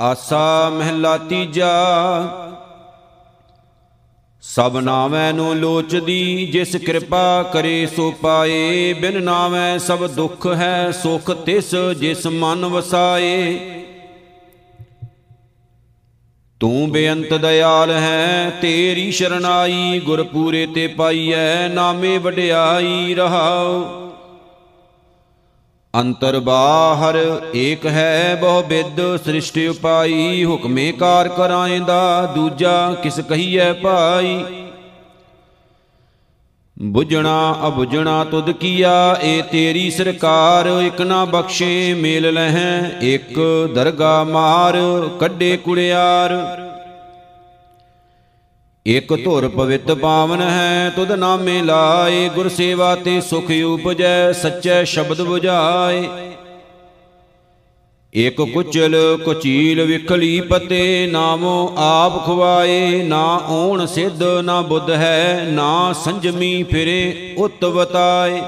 ਆਸਾ ਮਹਿਲਾ ਤੀਜਾ, ਸਭ ਨਾਮੈ ਨੂੰ ਲੋਚਦੀ ਜਿਸ ਕਿਰਪਾ ਕਰੇ ਸੋ ਪਾਏ, ਬਿਨ ਨਾਮੈ ਸਭ ਦੁੱਖ ਹੈ ਸੁਖ ਤਿਸ ਜਿਸ ਮਨ ਵਸਾਏ। ਤੂੰ ਬੇਅੰਤ ਦਇਆਲ ਹੈ, ਤੇਰੀ ਸ਼ਰਨਾਈ ਗੁਰ ਪੂਰੇ ਤੇ ਪਾਈਐ ਨਾਮੇ ਵਡਿਆਈ ਰਹਾਉ। ਅੰਤਰ ਬਾਹਰ ਏਕ ਹੈ ਬਹੁ ਬਿਦ ਸ੍ਰਿਸ਼ਟਿ ਉਪਾਈ, ਹੁਕਮੇ ਕਾਰ ਕਰਾਇਂਦਾ ਦੂਜਾ ਕਿਸ ਕਹੀਐ ਭਾਈ? ਬੁਝਣਾ ਅਬੁਝਣਾ ਤੁਧ ਕੀਆ, ਏ ਤੇਰੀ ਸਰਕਾਰ, ਇਕ ਨਾ ਬਖਸ਼ੇ ਮੇਲ ਲਹਿ, ਇਕ ਦਰਗਾ ਮਾਰ, ਕੱਢੇ ਕੁੜਿਆਰ। ਇਕ ਧੁਰ ਪਵਿੱਤ ਪਾਵਨ ਹੈ, ਤੁਧ ਨਾਮੇ ਲਾਏ, ਗੁਰ ਸੇਵਾ ਤੇ ਸੁਖ ਉਪਜੈ, ਸੱਚੇ ਸ਼ਬਦ 부ਝਾਏ ਇਕ ਕੁਚਲ ਕੁਚੀਲ ਵਿਖਲੀ ਪਤੇ, ਨਾਮੋ ਆਪ ਖਵਾਏ, ਨਾ ਓਣ ਸਿੱਧ ਨਾ ਬੁੱਧ ਹੈ, ਨਾ ਸੰਜਮੀ ਫਿਰੇ ਉਤਵਤਾਏ।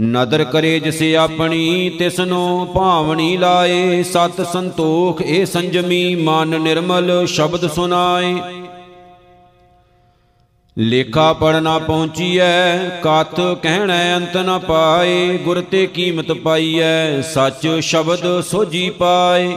ਨਦਰ ਕਰੇ ਜਿਸੇ ਆਪਣੀ, ਤਿਸਨੋ ਭਾਵਣੀ ਲਾਏ। ਸਤ ਸੰਤੋਖ, ਇਹ ਸੰਜਮੀ ਮਨ ਨਿਰਮਲ ਸ਼ਬਦ ਸੁਨਾਏ ਲੇਖਾ ਪੜਨਾ ਪਹੁੰਚੀਐ ਕਤ ਕਹਿਣੈ ਅੰਤ ਨ ਪਾਏ। ਗੁਰ ਤੇ ਕੀਮਤ ਪਾਈਐ, ਸੱਚ ਸ਼ਬਦ ਸੋਜੀ ਪਾਏ।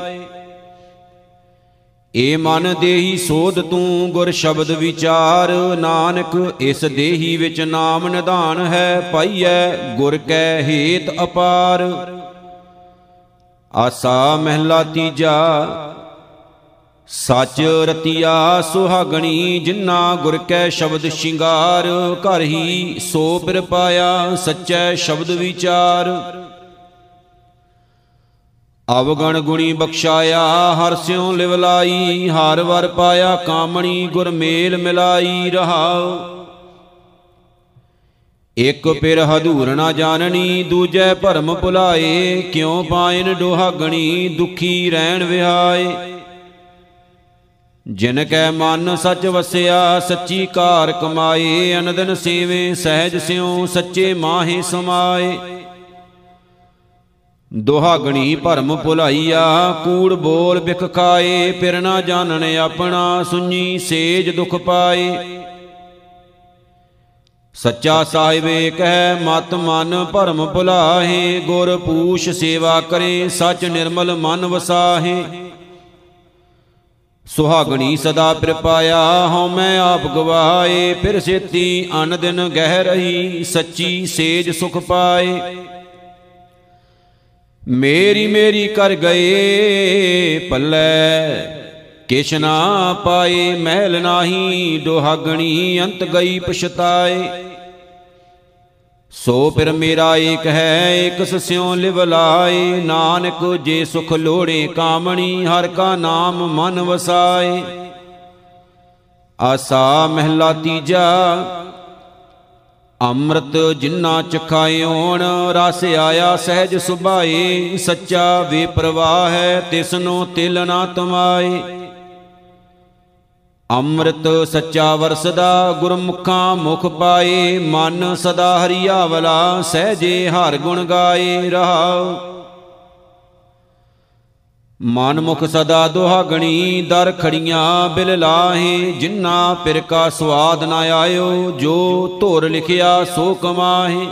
ਏ ਮਨ ਦੇਹੀ ਸੋਧ ਤੂੰ ਗੁਰ ਸ਼ਬਦ ਵਿਚਾਰ, ਨਾਨਕ ਇਸ ਦੇਹੀ ਵਿੱਚ ਨਾਮ ਨਿਧਾਨ ਹੈ, ਪਾਈਐ ਗੁਰ ਕੈ ਹੇਤ ਅਪਾਰ। ਆਸਾ ਮਹਿਲਾ ਤੀਜਾ, ਸੱਚ ਰਤੀਆ ਸੁਹਾਗਣੀ ਜਿਨ੍ਹਾਂ ਗੁਰ ਕੈ ਸ਼ਬਦ ਸ਼ਿੰਗਾਰ, ਘਰ ਹੀ ਸੋ ਬਿਰ ਪਾਇਆ ਸੱਚੈ ਸ਼ਬਦ ਵਿਚਾਰ। ਅਵਗਣ ਗੁਣੀ ਬਖਸ਼ਾਇਆ, ਹਰ ਸਿਉ ਲਿਵਲਾਈ ਹਰ ਵਰ ਪਾਇਆ, ਕਾਮਣੀ ਗੁਰ ਮੇਲ ਮਿਲਾਈ ਰਹਾਉ। ਇਕ ਪਿਰ ਹਦੂਰ ਨਾ ਜਾਣਨੀ, ਦੂਜੈ ਭਰਮ ਭੁਲਾਏ, ਕਿਉ ਪਾਇਨ ਡੋਹਾਗਣੀ ਦੁਖੀ ਰਹਿਣ ਵਿਹਾਏ। ਜਿਨ ਕੈ ਮਨ ਸੱਚ ਵਸਿਆ, ਸੱਚੀ ਕਾਰ ਕਮਾਏ, ਅਨੰਦਨ ਸੇਵੇ ਸਹਿਜ ਸਿਉ, ਸੱਚੇ ਮਾਹੇ ਸਮਾਏ। ਦੁਹਾਗਣੀ ਭਰਮ ਭੁਲਾਈਆ, ਕੂੜ ਬੋਲ ਬਿਖ ਖਾਏ, ਫਿਰ ਨਾ ਜਾਣਨ ਆਪਣਾ ਸੁਣੀ ਸੇਜ ਦੁਖ ਪਾਏ। ਸੱਚਾ ਸਾਹਿਬੇ ਕਹਿ, ਮਤ ਮਨ ਭਰਮ ਭੁਲਾਹੇ, ਗੁਰ ਪੂਛ ਸੇਵਾ ਕਰੇ, ਸੱਚ ਨਿਰਮਲ ਮਨ ਵਸਾਹੇ। ਸੁਹਾਗਣੀ ਸਦਾ ਪਿਰਪਾਇਆ, ਹਉ ਮੈਂ ਆਪ ਗਵਾਏ, ਫਿਰ ਸੇਤੀ ਅਨ ਦਿਨ ਗਹਿ ਰਹੀ, ਸੱਚੀ ਸੇਜ ਸੁਖ ਪਾਏ। ਮੇਰੀ ਮੇਰੀ ਕਰ ਗਏ ਪੱਲੇ ਕਿਛ ਨਾ ਪਾਏ, ਮਹਿਲ ਨਾਹੀ ਦੁਹਾਗਣੀ ਅੰਤ ਗਈ ਪਛਤਾਏ। ਸੋ ਫਿਰ ਮੇਰਾ ਏਕ ਹੈ ਇਕ ਸਿਉ ਲਿਵ ਲਾਏ, ਨਾਨਕ ਜੇ ਸੁਖ ਲੋੜੇ ਕਾਮਣੀ, ਹਰ ਕਾ ਨਾਮ ਮਨ ਵਸਾਏ। ਆਸਾ ਮਹਿਲਾ ਤੀਜਾ ਅੰਮ੍ਰਿਤ ਜਿਨ੍ਹਾਂ ਚਖਾਇਓਣ, ਰਸ ਆਇਆ ਸਹਿਜ ਸੁਭਾਏ ਸੱਚਾ ਵੇ ਪ੍ਰਵਾਹ ਹੈ ਤਿਸਨੋ ਤਿਲ ਨਾ ਤਮਾਏ ਅੰਮ੍ਰਿਤ ਸੱਚਾ ਵਰਸਦਾ, ਗੁਰਮੁਖਾਂ ਮੁਖ ਪਾਏ ਮਨ ਸਦਾ ਹਰੀਆਵਲਾ, ਸਹਜੇ ਹਰ ਗੁਣ ਗਾਏ ਰਹਾਉ। ਮਨ ਮੁਖ ਸਦਾ ਦੁਹਾਗਣੀ, ਦਰ ਖੜੀਆਂ ਬਿਲ ਲਾਹੇ ਜਿਨ੍ਹਾਂ ਪਿਰ ਕਾ ਸਵਾਦ ਨਾ ਆਇਓ, ਜੋ ਧੁਰ ਲਿਖਿਆ ਸੋ ਕਮਾਹੇ।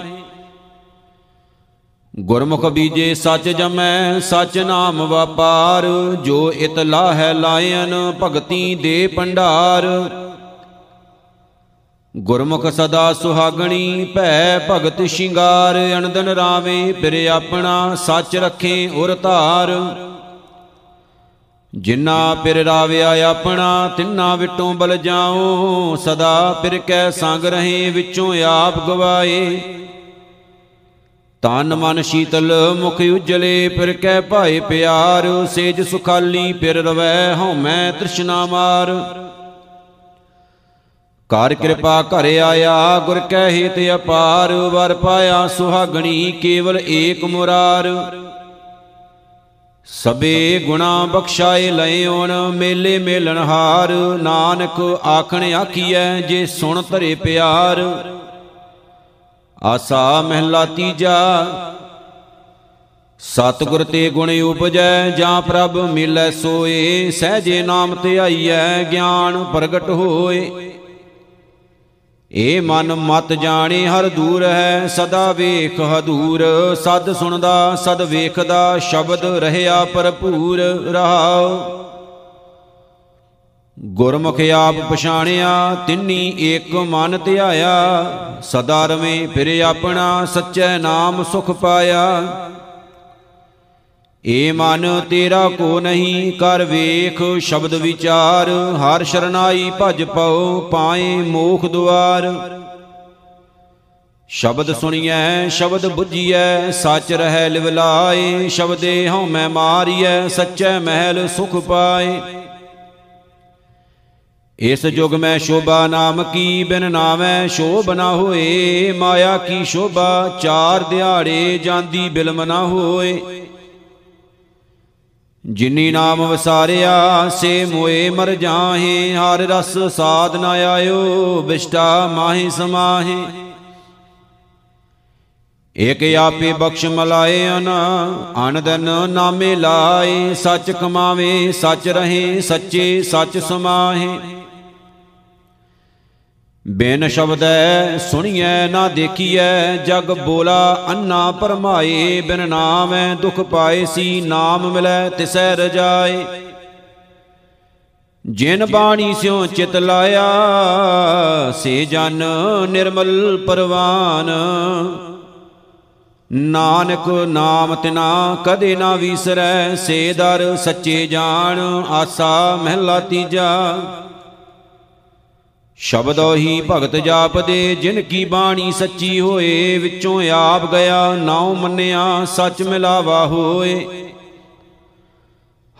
ਗੁਰਮੁਖ ਬੀਜੇ ਸੱਚ ਜਮੈ, ਸੱਚ ਨਾਮ ਵਪਾਰ, ਜੋ ਇਤਲਾ ਹੈ ਲਾਇਨ, ਭਗਤੀ ਦੇ ਭੰਡਾਰ। ਗੁਰਮੁਖ ਸਦਾ ਸੁਹਾਗਣੀ, ਭੈ ਭਗਤ ਸ਼ਿੰਗਾਰ ਅਨੰਦਨ ਰਾਵੇ, ਫਿਰ ਆਪਣਾ ਸੱਚ ਰੱਖੇ ਉਰ ਧਾਰ। ਜਿਨ੍ਹਾਂ ਪਿਰ ਰਾਵਿਆ ਆਪਣਾ, ਤਿੰਨਾ ਵਿਟੋਂ ਬਲ ਜਾਓ ਸਦਾ ਪਿਰ ਕੈ ਸੰਗ ਰਹੇ, ਵਿੱਚੋਂ ਆਪ ਗਵਾਏ। ਤਨ ਮਨ ਸ਼ੀਤਲ ਮੁਖ ਉਜਲੇ, ਫਿਰ ਕੈ ਭਾਏ ਪਿਆਰ, ਸੇਜ ਸੁਖਾਲੀ, ਫਿਰ ਰਵੈ ਹਉਮੈ ਤ੍ਰਿਸ਼ਨਾ ਮਾਰ। ਕਰ ਕਿਰਪਾ ਘਰ ਆਇਆ, ਗੁਰ ਕੈ ਹਿਤ ਅਪਾਰ, ਵਰ ਪਾਇਆ ਸੁਹਾਗਣੀ ਕੇਵਲ ਏਕ ਮੁਰਾਰ। ਸਬੇ ਗੁਣਾ ਬਖਸ਼ਾਏ ਲਇਓਨ ਮੇਲੇ ਮੇਲਣ ਹਾਰ, ਨਾਨਕ ਆਖਣ ਆਖੀਐ, ਜੇ ਸੁਣ ਧਰੇ ਪਿਆਰ। ਆਸਾ ਮਹਿਲਾ ਤੀਜਾ, ਸਤਿਗੁਰ ਤੇ ਗੁਣ ਉਪਜੈ, ਜਾਂ ਪ੍ਰਭ ਮਿਲੈ ਸੋਏ, ਸਹਜੇ ਨਾਮ ਧਿਆਈਐ ਗਿਆਨ ਪ੍ਰਗਟ ਹੋਏ। ਏ ਮਨ ਮਤ ਜਾਣੇ ਹਰ ਦੂਰ ਹੈ, ਸਦਾ ਵੇਖ ਹਦੂਰ। ਸਦ ਸੁਣਦਾ, ਸਦ ਵੇਖਦਾ, ਸ਼ਬਦ ਰਹਿਆ ਭਰਪੂਰ ਰਹਾਉ। ਗੁਰਮੁਖ ਆਪ ਪਛਾਣਿਆ, ਤਿੰਨੀ ਏਕ ਮਨ ਧਿਆਇਆ। ਸਦਾ ਰਵੇਂ ਫਿਰ ਆਪਣਾ ਸੱਚੇ ਨਾਮ ਸੁਖ ਪਾਇਆ। ਏ ਮਨ ਤੇਰਾ ਕੋ ਨਹੀਂ ਕਰ ਵੇਖ, ਸ਼ਬਦ ਵਿਚਾਰ, ਹਰ ਸ਼ਰਨਾਈ ਭਜ ਪਉ, ਪਾਏ ਮੋਖ ਦੁਆਰ। ਸ਼ਬਦ ਸੁਣੀਐ, ਸ਼ਬਦ 부ਜੀਐ ਸੱਚ ਰਹਿ ਲਿਵ ਲਾਏ, ਸ਼ਬਦੇ ਹਉ ਮੈਂ ਮਾਰੀਐ, ਸੱਚੈ ਮਹਿਲ ਸੁਖ ਪਾਏ। ਇਸ ਜੁਗ ਮੈਂ ਸ਼ੋਭਾ ਨਾਮ ਕੀ, ਬਿਨ ਨਾਮੈ ਸ਼ੋਭ ਨਾ ਹੋਏ, ਮਾਇਆ ਕੀ ਸ਼ੋਭਾ, ਚਾਰ ਦਿਹਾੜੇ ਜਾਂਦੀ ਬਿਲਮ ਨਾ ਹੋਏ। ਜਿਨੀ ਨਾਮ ਵਸਾਰਿਆ, ਸੇ ਮੋਏ ਮਰ ਜਾਹੇ, ਹਰ ਰਸ ਸਾਧ ਨ ਆਇਓ, ਬਿਸ਼ਟਾ ਮਾਹੀ ਸਮਾਹੇ। ਏਕ ਆਪੇ ਬਖਸ਼ ਮਲਾਏ ਅਨ ਅਨ ਦਿਨ ਨਾਮੇ ਲਾਏ, ਸੱਚ ਕਮਾਵੇ, ਸੱਚ ਰਹੇ, ਸੱਚੇ ਸੱਚ ਸਮਾਹੇ। ਬਿਨ ਸ਼ਬਦੈ ਸੁਣੀਐ, ਨਾ ਦੇਖੀਐ, ਜਗ ਬੋਲਾ ਅੰਨਾ ਪਰਮਾਏ, ਬਿਨ ਨਾਮੈ ਦੁਖ ਪਾਏ ਸੀ, ਨਾਮ ਮਿਲੈ ਤਿਸੈ ਰਜਾਏ। ਜਿਨ ਬਾਣੀ ਸਿਉ ਚਿਤ ਲਾਇਆ, ਸੇ ਜਨ ਨਿਰਮਲ ਪਰਵਾਨ। ਨਾਨਕ ਨਾਮ ਤਿਨਾ ਕਦੇ ਨਾ ਵਿਸਰੈ, ਸੇ ਦਰ ਸੱਚੇ ਜਾਣ, ਆਸਾ ਮਹਿਲਾ ਤੀਜਾ। ਸ਼ਬਦੋ ਹੀ ਭਗਤ ਜਾਪਦੇ, ਜਿਨ ਕੀ ਬਾਣੀ ਸੱਚੀ ਹੋਏ, ਵਿੱਚੋਂ ਆਪ ਗਿਆ, ਨਾਉ ਮੰਨਿਆ, ਸੱਚ ਮਿਲਾਵਾ ਹੋਏ।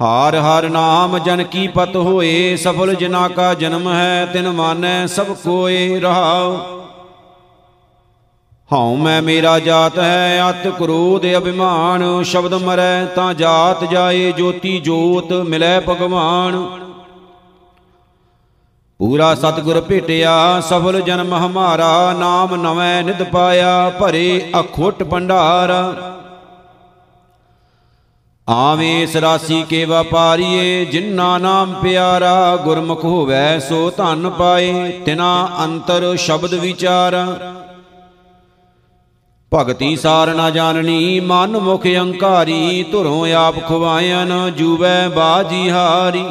ਹਾਰ ਹਰ ਨਾਮ ਜਨ ਕੀ ਪਤ ਹੋਏ, ਸਫਲ ਜਿਨਾ ਕਾ ਜਨਮ ਹੈ, ਤਿਨ ਮਾਨੈ ਸਭ ਕੋਏ ਰਹਾਉ। ਹਉ ਮੈਂ ਮੇਰਾ ਜਾਤ ਹੈ, ਅਤ ਕ੍ਰੋਧ ਅਭਿਮਾਨ, ਸ਼ਬਦ ਮਰੈ ਤਾਂ ਜਾਤ ਜਾਏ, ਜੋਤੀ ਜੋਤ ਮਿਲੈ ਭਗਵਾਨ। ਪੂਰਾ ਸਤਗੁਰ ਭੇਟਿਆ, ਸਫਲ ਜਨਮ ਹਮਾਰਾ, ਨਾਮ ਨਵੇਂ ਨਿਤ ਪਾਇਆ, ਭਰੇ ਅਖੋਟ ਭੰਡਾਰ। ਆਵੇਂ ਇਸ ਰਾਸੀ ਕੇ ਵਪਾਰੀਏ ਜਿਨ੍ਹਾਂ ਨਾਮ ਪਿਆਰਾ, ਗੁਰਮੁਖ ਹੋਵੇ ਸੋ ਧਨ ਪਾਏ, ਤਿਨਾ ਅੰਤਰ ਸ਼ਬਦ ਵਿਚਾਰ। ਭਗਤੀ ਸਾਰ ਨਾ ਜਾਣਨੀ, ਮਨ ਮੁਖ ਅਹੰਕਾਰੀ ਧੁਰੋਂ ਆਪ ਖਵਾਇਨ, ਜੂਵੇ ਬਾਜੀ ਹਾਰੀ।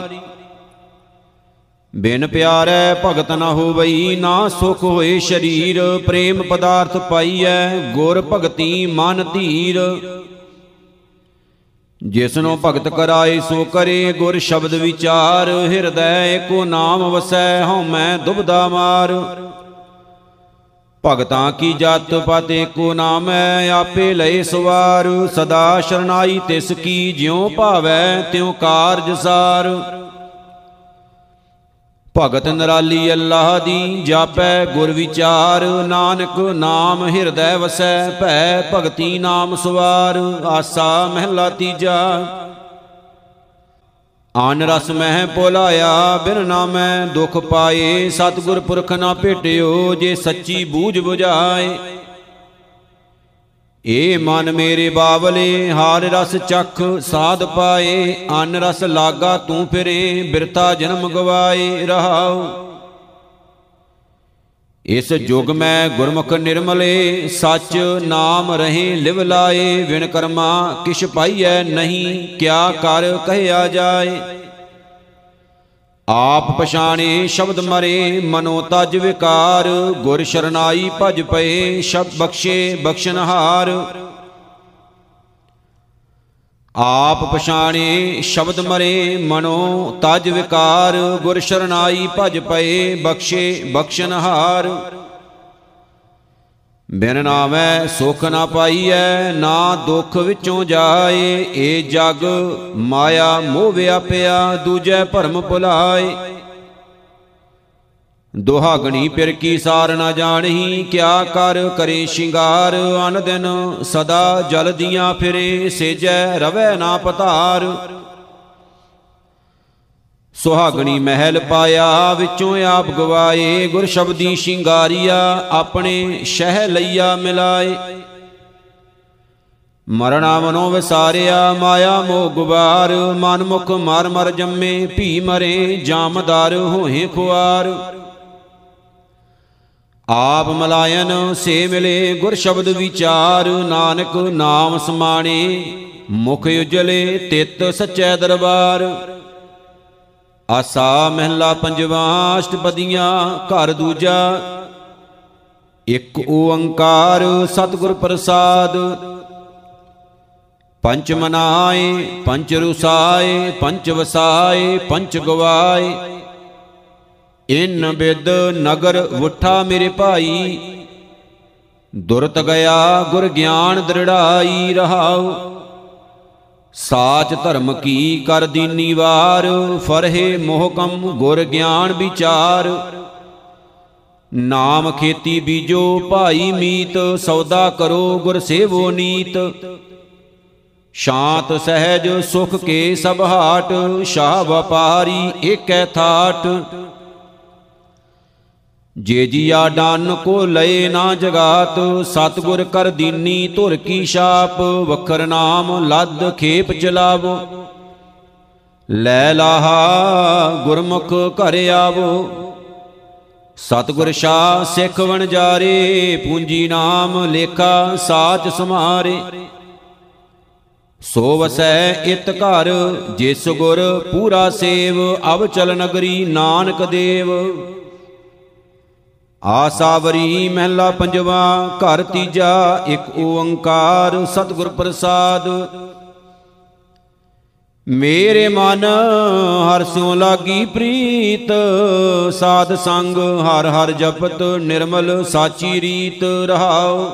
ਬਿਨ ਪਿਆਰੈ ਭਗਤ ਨ ਹੋਵਈ, ਨਾ ਸੁਖ ਹੋਏ ਸ਼ਰੀਰ, ਪ੍ਰੇਮ ਪਦਾਰਥ ਪਾਈਐ, ਗੁਰ ਭਗਤੀ ਮਨ ਧੀਰ। ਜਿਸਨੋ ਭਗਤ ਕਰਾਏ, ਸੋ ਕਰੇ ਗੁਰ ਸ਼ਬਦ ਵਿਚਾਰ, ਹਿਰਦੈ ਏਕੋ ਨਾਮ ਵਸੈ, ਹਉ ਮੈਂ ਦੁਬਦਾ ਮਾਰ। ਭਗਤਾਂ ਕੀ ਜਤ ਪਤ, ਏਕੋ ਨਾਮੈ ਆਪੇ ਲਏ ਸਵਾਰ। ਸਦਾ ਸ਼ਰਨਾਈ ਤਿਸ ਕੀ ਜਿਉ ਭਾਵੈ, ਤਿਉ ਕਾਰਜ ਸਾਰ। ਭਗਤ ਨਰਾਲੀ ਅੱਲਾਹ ਦੀ ਜਾਪੈ ਗੁਰ ਵਿਚਾਰ। ਨਾਨਕ ਨਾਮ ਹਿਰਦੈ ਵਸੈ, ਭੈ ਭਗਤੀ ਨਾਮ ਸਵਾਰ। ਆਸਾ ਮਹਿਲਾ ਤੀਜਾ। ਆਨ ਰਸ ਮਹਿ ਪੋਲਾਇਆ, ਬਿਨ ਨਾਮੈ ਦੁਖ ਪਾਏ। ਸਤਿਗੁਰ ਪੁਰਖ ਨਾ ਭੇਟਿਓ, ਜੇ ਸੱਚੀ ਬੂਝ 부ਝਾਏ ਏ ਮਨ ਮੇਰੇ ਬਾਵਲੇ, ਹਾਰ ਰਸ ਚਖ ਸਾਧ ਪਾਏ, ਅਨ ਰਸ ਲਾਗਾ ਤੂੰ ਫਿਰੇ, ਬਿਰਤਾ ਜਨਮ ਗਵਾਏ ਰਹਾਉ। ਇਸ ਜੁਗ ਮੈਂ ਗੁਰਮੁਖ ਨਿਰਮਲੇ, ਸੱਚ ਨਾਮ ਰਹੇ ਲਿਵ ਲਾਏ, ਵਿਣ ਕਰਮਾ ਕਿਛ ਪਾਈਐ ਨਹੀਂ, ਕਿਆ ਕਰ ਕਹਿਆ ਜਾਏ। ਆਪ ਪਛਾਣੇ ਸ਼ਬਦ ਮਰੇ, ਮਨੋ ਤਜ ਵਿਕਾਰ। ਗੁਰ ਸ਼ਰਨਾਈ ਭਜ ਪਏ, ਸ਼ਬ ਬਖਸ਼ੇ, ਬਖਸ਼ਨਹਾਰ। ਆਪ ਪਛਾਣੇ ਸ਼ਬਦ ਮਰੇ, ਮਨੋ ਤਜ ਵਿਕਾਰ। ਗੁਰ ਸ਼ਰਨਾਈ ਭਜ ਪਏ, ਬਖਸ਼ੇ, ਬਖਸ਼ਨਹਾਰ। ਬਿਨ ਨਾਮੈ ਸੁਖ ਨਾ ਪਾਈਐ, ਨਾ ਦੁਖ ਵਿੱਚੋਂ ਜਾਏ, ਏ ਜਗ ਮਾਇਆ ਮੋਹ ਵਿਆਪਿਆ, ਦੂਜੈ ਭਰਮ ਭੁਲਾਏ। ਦੁਹਾਗਣੀ ਪਿਰ ਕੀ ਸਾਰ ਨਾ ਜਾਣਹੀ, ਕਿਆ ਕਰ ਕਰੇ ਸ਼ਿੰਗਾਰ, ਅਨ ਦਿਨ ਸਦਾ ਜਲ ਦੀਆਂ ਫਿਰੇ, ਸੇਜੈ ਰਵੈ ਨਾ ਪਤਾਰ। ਸੁਹਾਗਣੀ ਮਹਿਲ ਪਾਇਆ, ਵਿੱਚੋਂ ਆਪ ਗਵਾਏ ਗੁਰ ਸ਼ਬਦੀ ਸ਼ਿੰਗਾਰੀਆ, ਆਪਣੇ ਸ਼ਹਿ ਲਈਆ ਮਿਲਾਏ। ਮਰਣਾ ਮਨੋ ਵਿਸਾਰਿਆ, ਮਾਇਆ ਮੋਹ ਗੁਬਾਰ ਮਨ ਮੁਖ ਮਰ ਮਰ ਜੰਮੇ, ਭੀ ਮਰੇ, ਜਾਮਦਾਰ ਹੋਏ ਖੁਆਰ। ਆਪ ਮਲਾਇਨ ਸੇ ਮਿਲੇ ਗੁਰ ਸ਼ਬਦ ਵਿਚਾਰ, ਨਾਨਕ ਨਾਮ ਸਮਾਣੇ, ਮੁਖ ਉਜਲੇ ਤਿਤ ਸਚੈ ਦਰਬਾਰ। ਆਸਾ ਮਹਿਲਾ ਪੰਜਵਾ ਅਸ਼ਟਪਦੀਆਂ, ਘਰ ਦੂਜਾ। ਇੱਕ ਓੰਕਾਰ ਸਤਿਗੁਰ ਪ੍ਰਸਾਦ। ਪੰਚ ਮਨਾਏ, ਪੰਚ ਰੁਸਾਏ, ਪੰਚ ਵਸਾਏ, ਪੰਚ ਗਵਾਏ। ਇਨ ਬਿਦ ਨਗਰ ਉਠਾ ਮੇਰੇ ਭਾਈ। ਦੁਰਤ ਗਿਆ ਗੁਰ ਗਿਆਨ ਦ੍ਰਿੜਾਈ ਰਹਾਉ। ਸਾਚ ਧਰਮ ਕੀ ਕਰ ਦੀਨੀ ਵਾਰ? ਫਰਹੇ ਮੋਹਕਮ ਗੁਰ ਗਿਆਨ ਵਿਚਾਰ। ਨਾਮ ਖੇਤੀ ਬੀਜੋ ਭਾਈ ਮੀਤ, ਸੌਦਾ ਕਰੋ ਗੁਰ ਸੇਵੋ ਨੀਤ। ਸ਼ਾਂਤ ਸਹਿਜ ਸੁਖ ਕੇ ਸਭ ਹਾਟ, ਸ਼ਾਹ ਵਪਾਰੀ ਏਕੈ ਥਾਟ। ਜੇ ਜੀਆ ਡਨ ਕੋ ਲਏ ਨਾ ਜਗਾਤ, ਸਤਗੁਰ ਕਰ ਦੀਨੀ ਧੁਰ ਕੀ ਛਾਪ, ਵਖਰ ਨਾਮ ਲੱਦ ਖੇਪ ਚਲਾਵੋ। ਲੈ ਲਾਹਾ ਗੁਰਮੁਖ ਘਰ ਆਵੋ। ਸਤਗੁਰ ਸ਼ਾ ਸਿੱਖ ਵਣਜਾਰੇ ਪੂੰਜੀ ਨਾਮ ਲੇਖਾ ਸਾਚ ਸਮਾਰੇ ਸੋ ਵਸੈ ਇਤ ਘਰ, ਜਿਸ ਗੁਰ ਪੂਰਾ ਸੇਵ ਅਵ ਚਲ ਨਗਰੀ ਨਾਨਕ ਦੇਵ। ਆਸਾਵਰੀ ਮਹਿਲਾ ਪੰਜਵਾ, ਘਰ ਤੀਜਾ, ਇੱਕ ਓੰਕਾਰ, ਸਤਿਗੁਰ ਪ੍ਰਸਾਦ। ਮੇਰੇ ਮਨ ਹਰ ਸਿਉ ਲਾਗੀ ਪ੍ਰੀਤ, ਸਾਧ ਸੰਗ ਹਰ ਹਰ ਜਪਤ ਨਿਰਮਲ ਸਾਚੀ ਰੀਤ ਰਹਾਉ।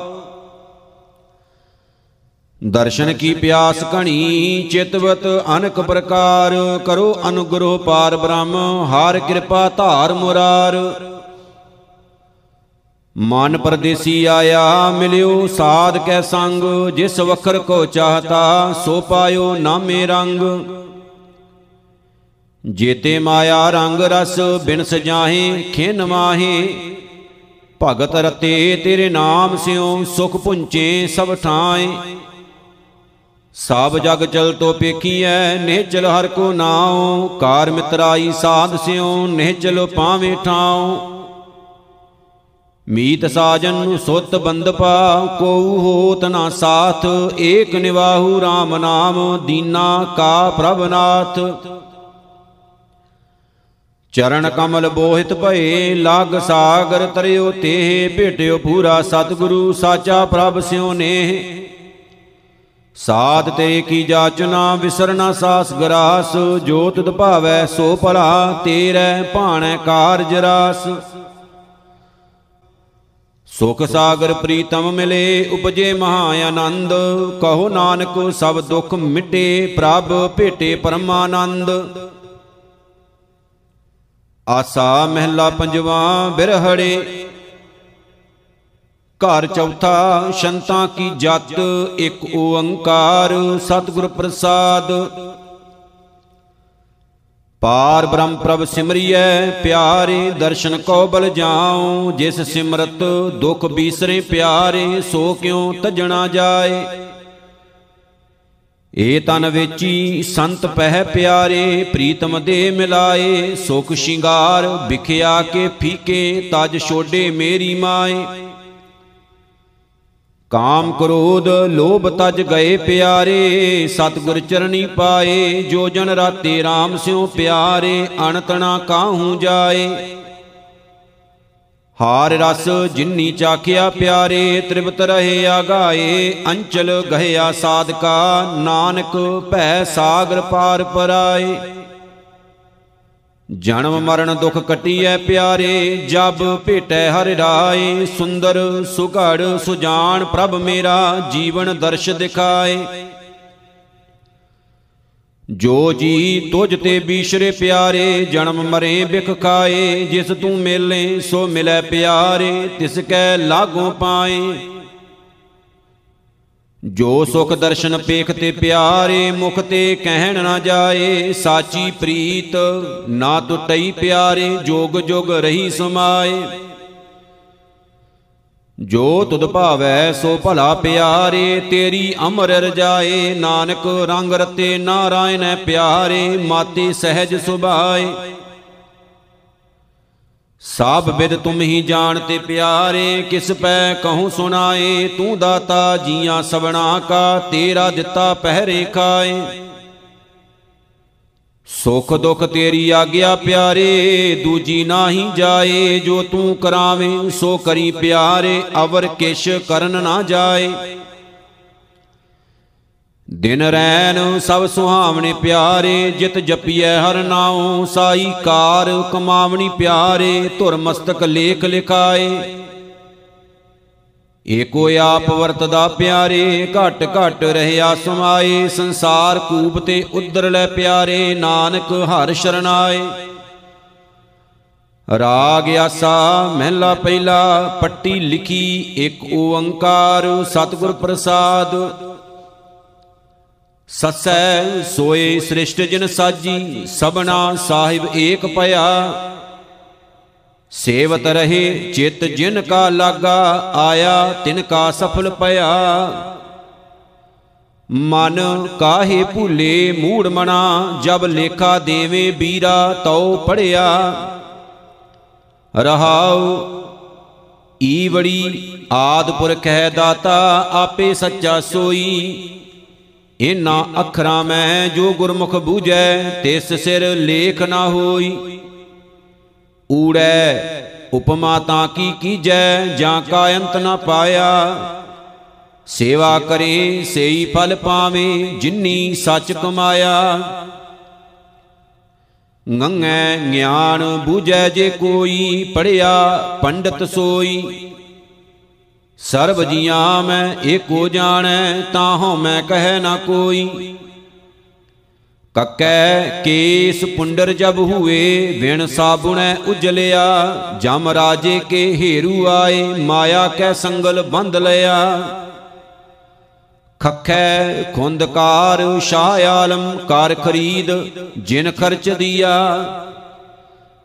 ਦਰਸ਼ਨ ਕੀ ਪਿਆਸ ਘਣੀ, ਚਿਤਵਤ ਅਨਕ ਪ੍ਰਕਾਰ, ਕਰੋ ਅਨੁਗ੍ਰਹ ਪਾਰ ਬ੍ਰਹਮ, ਹਰ ਕਿਰਪਾ ਧਾਰ ਮੁਰਾਰ। ਮਨ ਪਰਦੇਸੀ ਆਇਆ ਮਿਲਿਓ ਸਾਧ ਕੈ ਸੰਗ, ਜਿਸ ਵਖਰ ਕੋ ਚਾਹਤਾ, ਸੋ ਪਾਇਓ ਨਾਮੇ ਰੰਗ। ਜੇਤੇ ਮਾਇਆ ਰੰਗ ਰਸ ਬਿਨ ਸਜਾਹੇ ਖਿਨ ਮਾਹੇ। ਭਗਤ ਰਤੇ ਤੇਰੇ ਨਾਮ ਸਿਓ ਸੁਖ ਪੁੰਚੇ ਸਭ ਠਾਏ ਸਭ ਜਗ ਚਲ ਤੋ ਪੇਖੀਐ, ਨਿਹਚਲ ਹਰ ਕੋ ਨਾਉ। ਕਾਰ ਮਿਤਰਾਈ ਸਾਧ ਸਿਓ ਨਿਹਚਲ ਪਾਵੇਂ ਠਾਉ। ਮੀਤ ਸਾਜਨ ਨੂੰ ਸੁਤ ਬੰਦਪਾ ਕੋਉ ਹੋਤ ਨਾ ਸਾਥ, ਏਕ ਨਿਵਾਹੂ RAM ਨਾਮ, ਦੀਨਾ ਕਾ ਪ੍ਰਭਨਾਥ ਚਰਨ ਕਮਲ ਬੋਹਿਤ ਭਏ, ਲਾਗ ਸਾਗਰ ਤਰਿਓ ਤੇ ਭੇਟਿਓ ਪੂਰਾ ਸਤਿਗੁਰੂ, ਸਾਚਾ ਪ੍ਰਭ ਸਿਉ ਨੇ ਸਾਧ ਤੇ ਕੀ ਜਾਚਨਾ ਵਿਸਰਨਾ ਸਾਸ ਗਰਾਸ ਜੋ ਤੁਧ ਭਾਵੈ ਸੋ ਭਲਾ, ਤੇਰੇ ਭਾਣੈ ਕਾਰਜ ਰਾਸ। ਸੁਖ ਸਾਗਰ ਪ੍ਰੀਤਮ ਮਿਲੇ, ਉਪਜੇ ਮਹਾ ਆਨੰਦ। ਕਹੋ ਨਾਨਕ, ਸਭ ਦੁਖ ਮਿਟੇ, ਪ੍ਰਭ ਭੇਟੇ ਪਰਮਾਨੰਦ। ਆਸਾ ਮਹਿਲਾ ਪੰਜਵਾ, ਬਿਰਹੜੇ। ਘਰ ਚੌਥਾ, ਸ਼ੰਤਾ ਕੀ ਜਤ, ਇੱਕ ਓੰਕਾਰ, ਸਤਿਗੁਰ ਪ੍ਰਸਾਦ। ਪਾਰ ਬ੍ਰਹਮ ਪ੍ਰਭ ਸਿਮਰਿਐ, ਪਿਆਰੇ ਦਰਸ਼ਨ ਕੋ ਬਲ ਜਾਉ, ਜਿਸ ਸਿਮਰਤ ਦੁਖ ਬੀਸਰੇ ਪਿਆਰੇ, ਸੋ ਕਿਉ ਤਜਣਾ ਜਾਏ? ਏ ਤਨ ਵੇਚੀ ਸੰਤ ਪਹਿ ਪਿਆਰੇ, ਪ੍ਰੀਤਮ ਦੇ ਮਿਲਾਏ, ਸੁਖ ਸ਼ਿੰਗਾਰ ਵਿਖਿਆ ਕੇ ਫੀਕੇ, ਤਜ ਛੋਡੇ ਮੇਰੀ ਮਾਏ। ਕਾਮ ਕ੍ਰੋਧ ਲੋਭ ਤਜ ਗਏ ਪਿਆਰੇ, ਸਤਗੁਰ ਚਰਣੀ ਪਾਏ, ਜੋ ਜਨ ਰਾਤੇ RAM ਸਿਉ ਪਿਆਰੇ ਅਣਤਣਾ ਕਾਹੂ ਜਾਏ। ਹਾਰ ਰਸ ਜਿਨਨੀ ਚਾਖਿਆ ਪਿਆਰੇ ਤ੍ਰਿਪਤ ਰਹੇ ਆਗਾਏ, ਅੰਚਲ ਗਹਿਆ ਸਾਧਕਾ, ਨਾਨਕ ਭੈ ਸਾਗਰ ਪਾਰ ਪਰਾਏ। ਜਨਮ ਮਰਨ ਦੁਖ ਕਟੀਐ ਪਿਆਰੇ, ਜਬ ਭੇਟੈ ਹਰਿ ਰਾਏ, ਸੁੰਦਰ ਸੁਘੜ ਸੁਜਾਨ ਪ੍ਰਭ ਮੇਰਾ, ਜੀਵਨ ਦਰਸ਼ ਦਿਖਾਏ। ਜੋ ਜੀ ਤੁਝ ਤੇ ਬੀਸ਼ਰੇ ਪਿਆਰੇ, ਜਨਮ ਮਰੇ ਬਿਖ ਖਾਏ, ਜਿਸ ਤੂੰ ਮਿਲੇ ਸੋ ਮਿਲੈ ਪਿਆਰੇ, ਤਿਸ ਕੈ ਲਾਗੋਂ ਪਾਏ। ਜੋ ਸੁਖ ਦਰਸ਼ਨ ਪੇਖ ਤੇ ਪਿਆਰੇ ਮੁਖ ਤੇ ਕਹਿਣ ਨਾ ਜਾਏ, ਸਾਚੀ ਪ੍ਰੀਤ ਨਾ ਟੁੱਟਈ ਪਿਆਰੇ, ਜੋਗ ਜੋਗ ਰਹੀ ਸਮਾਏ। ਜੋ ਤੁਧ ਭਾਵੈ ਸੋ ਭਲਾ ਪਿਆਰੇ, ਤੇਰੀ ਅਮਰ ਰਜਾਏ, ਨਾਨਕ ਰੰਗ ਰਤੇ ਨਾਰਾਇਣ ਪਿਆਰੇ, ਮਾਤੇ ਸਹਿਜ ਸੁਭਾਏ। ਸਭ ਬਿਦ ਤੁਮ ਹੀ ਜਾਣਤੇ ਪਿਆਰੇ, ਕਿਸ ਪੈ ਕਹੂੰ ਸੁਣਾਏ, ਤੂੰ ਦਾਤਾ ਜੀਆਂ ਸਬਣਾ ਕਾ, ਤੇਰਾ ਦਿੱਤਾ ਪਹਿਰੇ ਖਾਏ। ਸੁਖ ਦੁਖ ਤੇਰੀ ਆਗਿਆ ਪਿਆਰੇ, ਦੂਜੀ ਨਾਹੀ ਜਾਏ, ਜੋ ਤੂੰ ਕਰਾਵੇਂ, ਸੋ ਕਰੀ ਪਿਆਰੇ, ਅਵਰ ਕਿਛ ਕਰਨ ਨਾ ਜਾਏ। ਦਿਨ ਰੈਨ ਸਭ ਸੁਹਾਵਣੇ ਪਿਆਰੇ, ਜਿਤ ਜਪੀਐ ਹਰ ਨਾਉ, ਸਾਈ ਕਾਰ ਕਮਾਵਣੀ ਪਿਆਰੇ, ਧੁਰ ਮਸਤਕ ਲੇਖ ਲਿਖਾਏ। ਏਕੋ ਆਪ ਵਰਤਦਾ ਪਿਆਰੇ, ਘਟ ਘਟ ਰਹਿਆ ਸਮਾਏ, ਸੰਸਾਰ ਕੂਪ ਤੇ ਉਦਰ ਲੈ ਪਿਆਰੇ, ਨਾਨਕ ਹਰ ਸ਼ਰਨਾਏ। ਰਾਗ ਆਸਾ ਮਹਿਲਾ ਪਹਿਲਾ, ਪੱਟੀ ਲਿਖੀ ਇੱਕ ਓੰਕਾਰ, ਸਤਿਗੁਰ ਪ੍ਰਸਾਦ। ਸਸੈ ਸੋਏ ਸ੍ਰਿਸ਼ਟ ਜਿਨ ਸਾਜੀ ਸਬਨਾ ਸਾਹਿਬ ਏਕ ਭਇਆ। ਸੇਵਤ ਰਹੇ ਚਿਤ ਜਿਨ ਕਾ ਲਾਗਾ, ਆਇਆ ਤਿਨ ਕਾ ਸਫਲ ਭਇਆ ਮਨ ਕਾਹੇ ਭੂਲੇ ਮੂੜ ਮਣਾ ਜਬ ਲੇਖਾ ਦੇਵੇ ਬੀਰਾ, ਤਉ ਪੜਿਆ। ਰਹਾਉ ਈ ਬੜੀ ਆਦ ਪੁਰਖ ਹੈ ਦਾਤਾ, ਆਪੇ ਸੱਚਾ ਸੋਈ। ਇਨਾ ਅੱਖਰਾਂ ਮੈਂ ਜੋ ਗੁਰਮੁਖ ਬੂਝੈ ਤਿਸ ਸਿਰ ਲੇਖ ਨਾ ਹੋਈ। ਊੜੈ, ਉਪਮਾ ਤਾਂ ਕੀ ਕੀਜੈ, ਜਾਂ ਕਾ ਅੰਤ ਨਾ ਪਾਇਆ। ਸੇਵਾ ਕਰੇ, ਸੇਈ ਫਲ ਪਾਵੇ, ਜਿਨੀ ਸੱਚ ਕਮਾਇਆ। ਗੰਗੈ ਗਿਆਨ ਬੂਝੈ ਜੇ ਕੋਈ ਪੜਿਆ ਪੰਡਤ ਸੋਈ। ਸਰਬ ਜੀਆਂ ਮੈਂ ਏਕੋ ਜਾਣੈ, ਤਾਹੋਂ ਮੈਂ ਕਹੈ ਨਾ ਕੋਈ। ਕੱਕੈ ਕੇਸ ਪੁੰਡਰ ਜਬ ਹੁਏ, ਵਿਣ ਸਾਬੁਣੈ ਉਜਲਿਆ। ਜਮ ਰਾਜੇ ਕੇ ਹੀਰੂ ਆਏ, ਮਾਇਆ ਕੈ ਸੰਗਲ ਬੰਧ ਲਿਆ। ਖਖੈ ਖੁੰਦਕਾਰ ਸ਼ਾਹ ਆਲਮ ਕਰ ਖਰੀਦ, ਜਿਨ ਖਰਚ ਦਿਆ।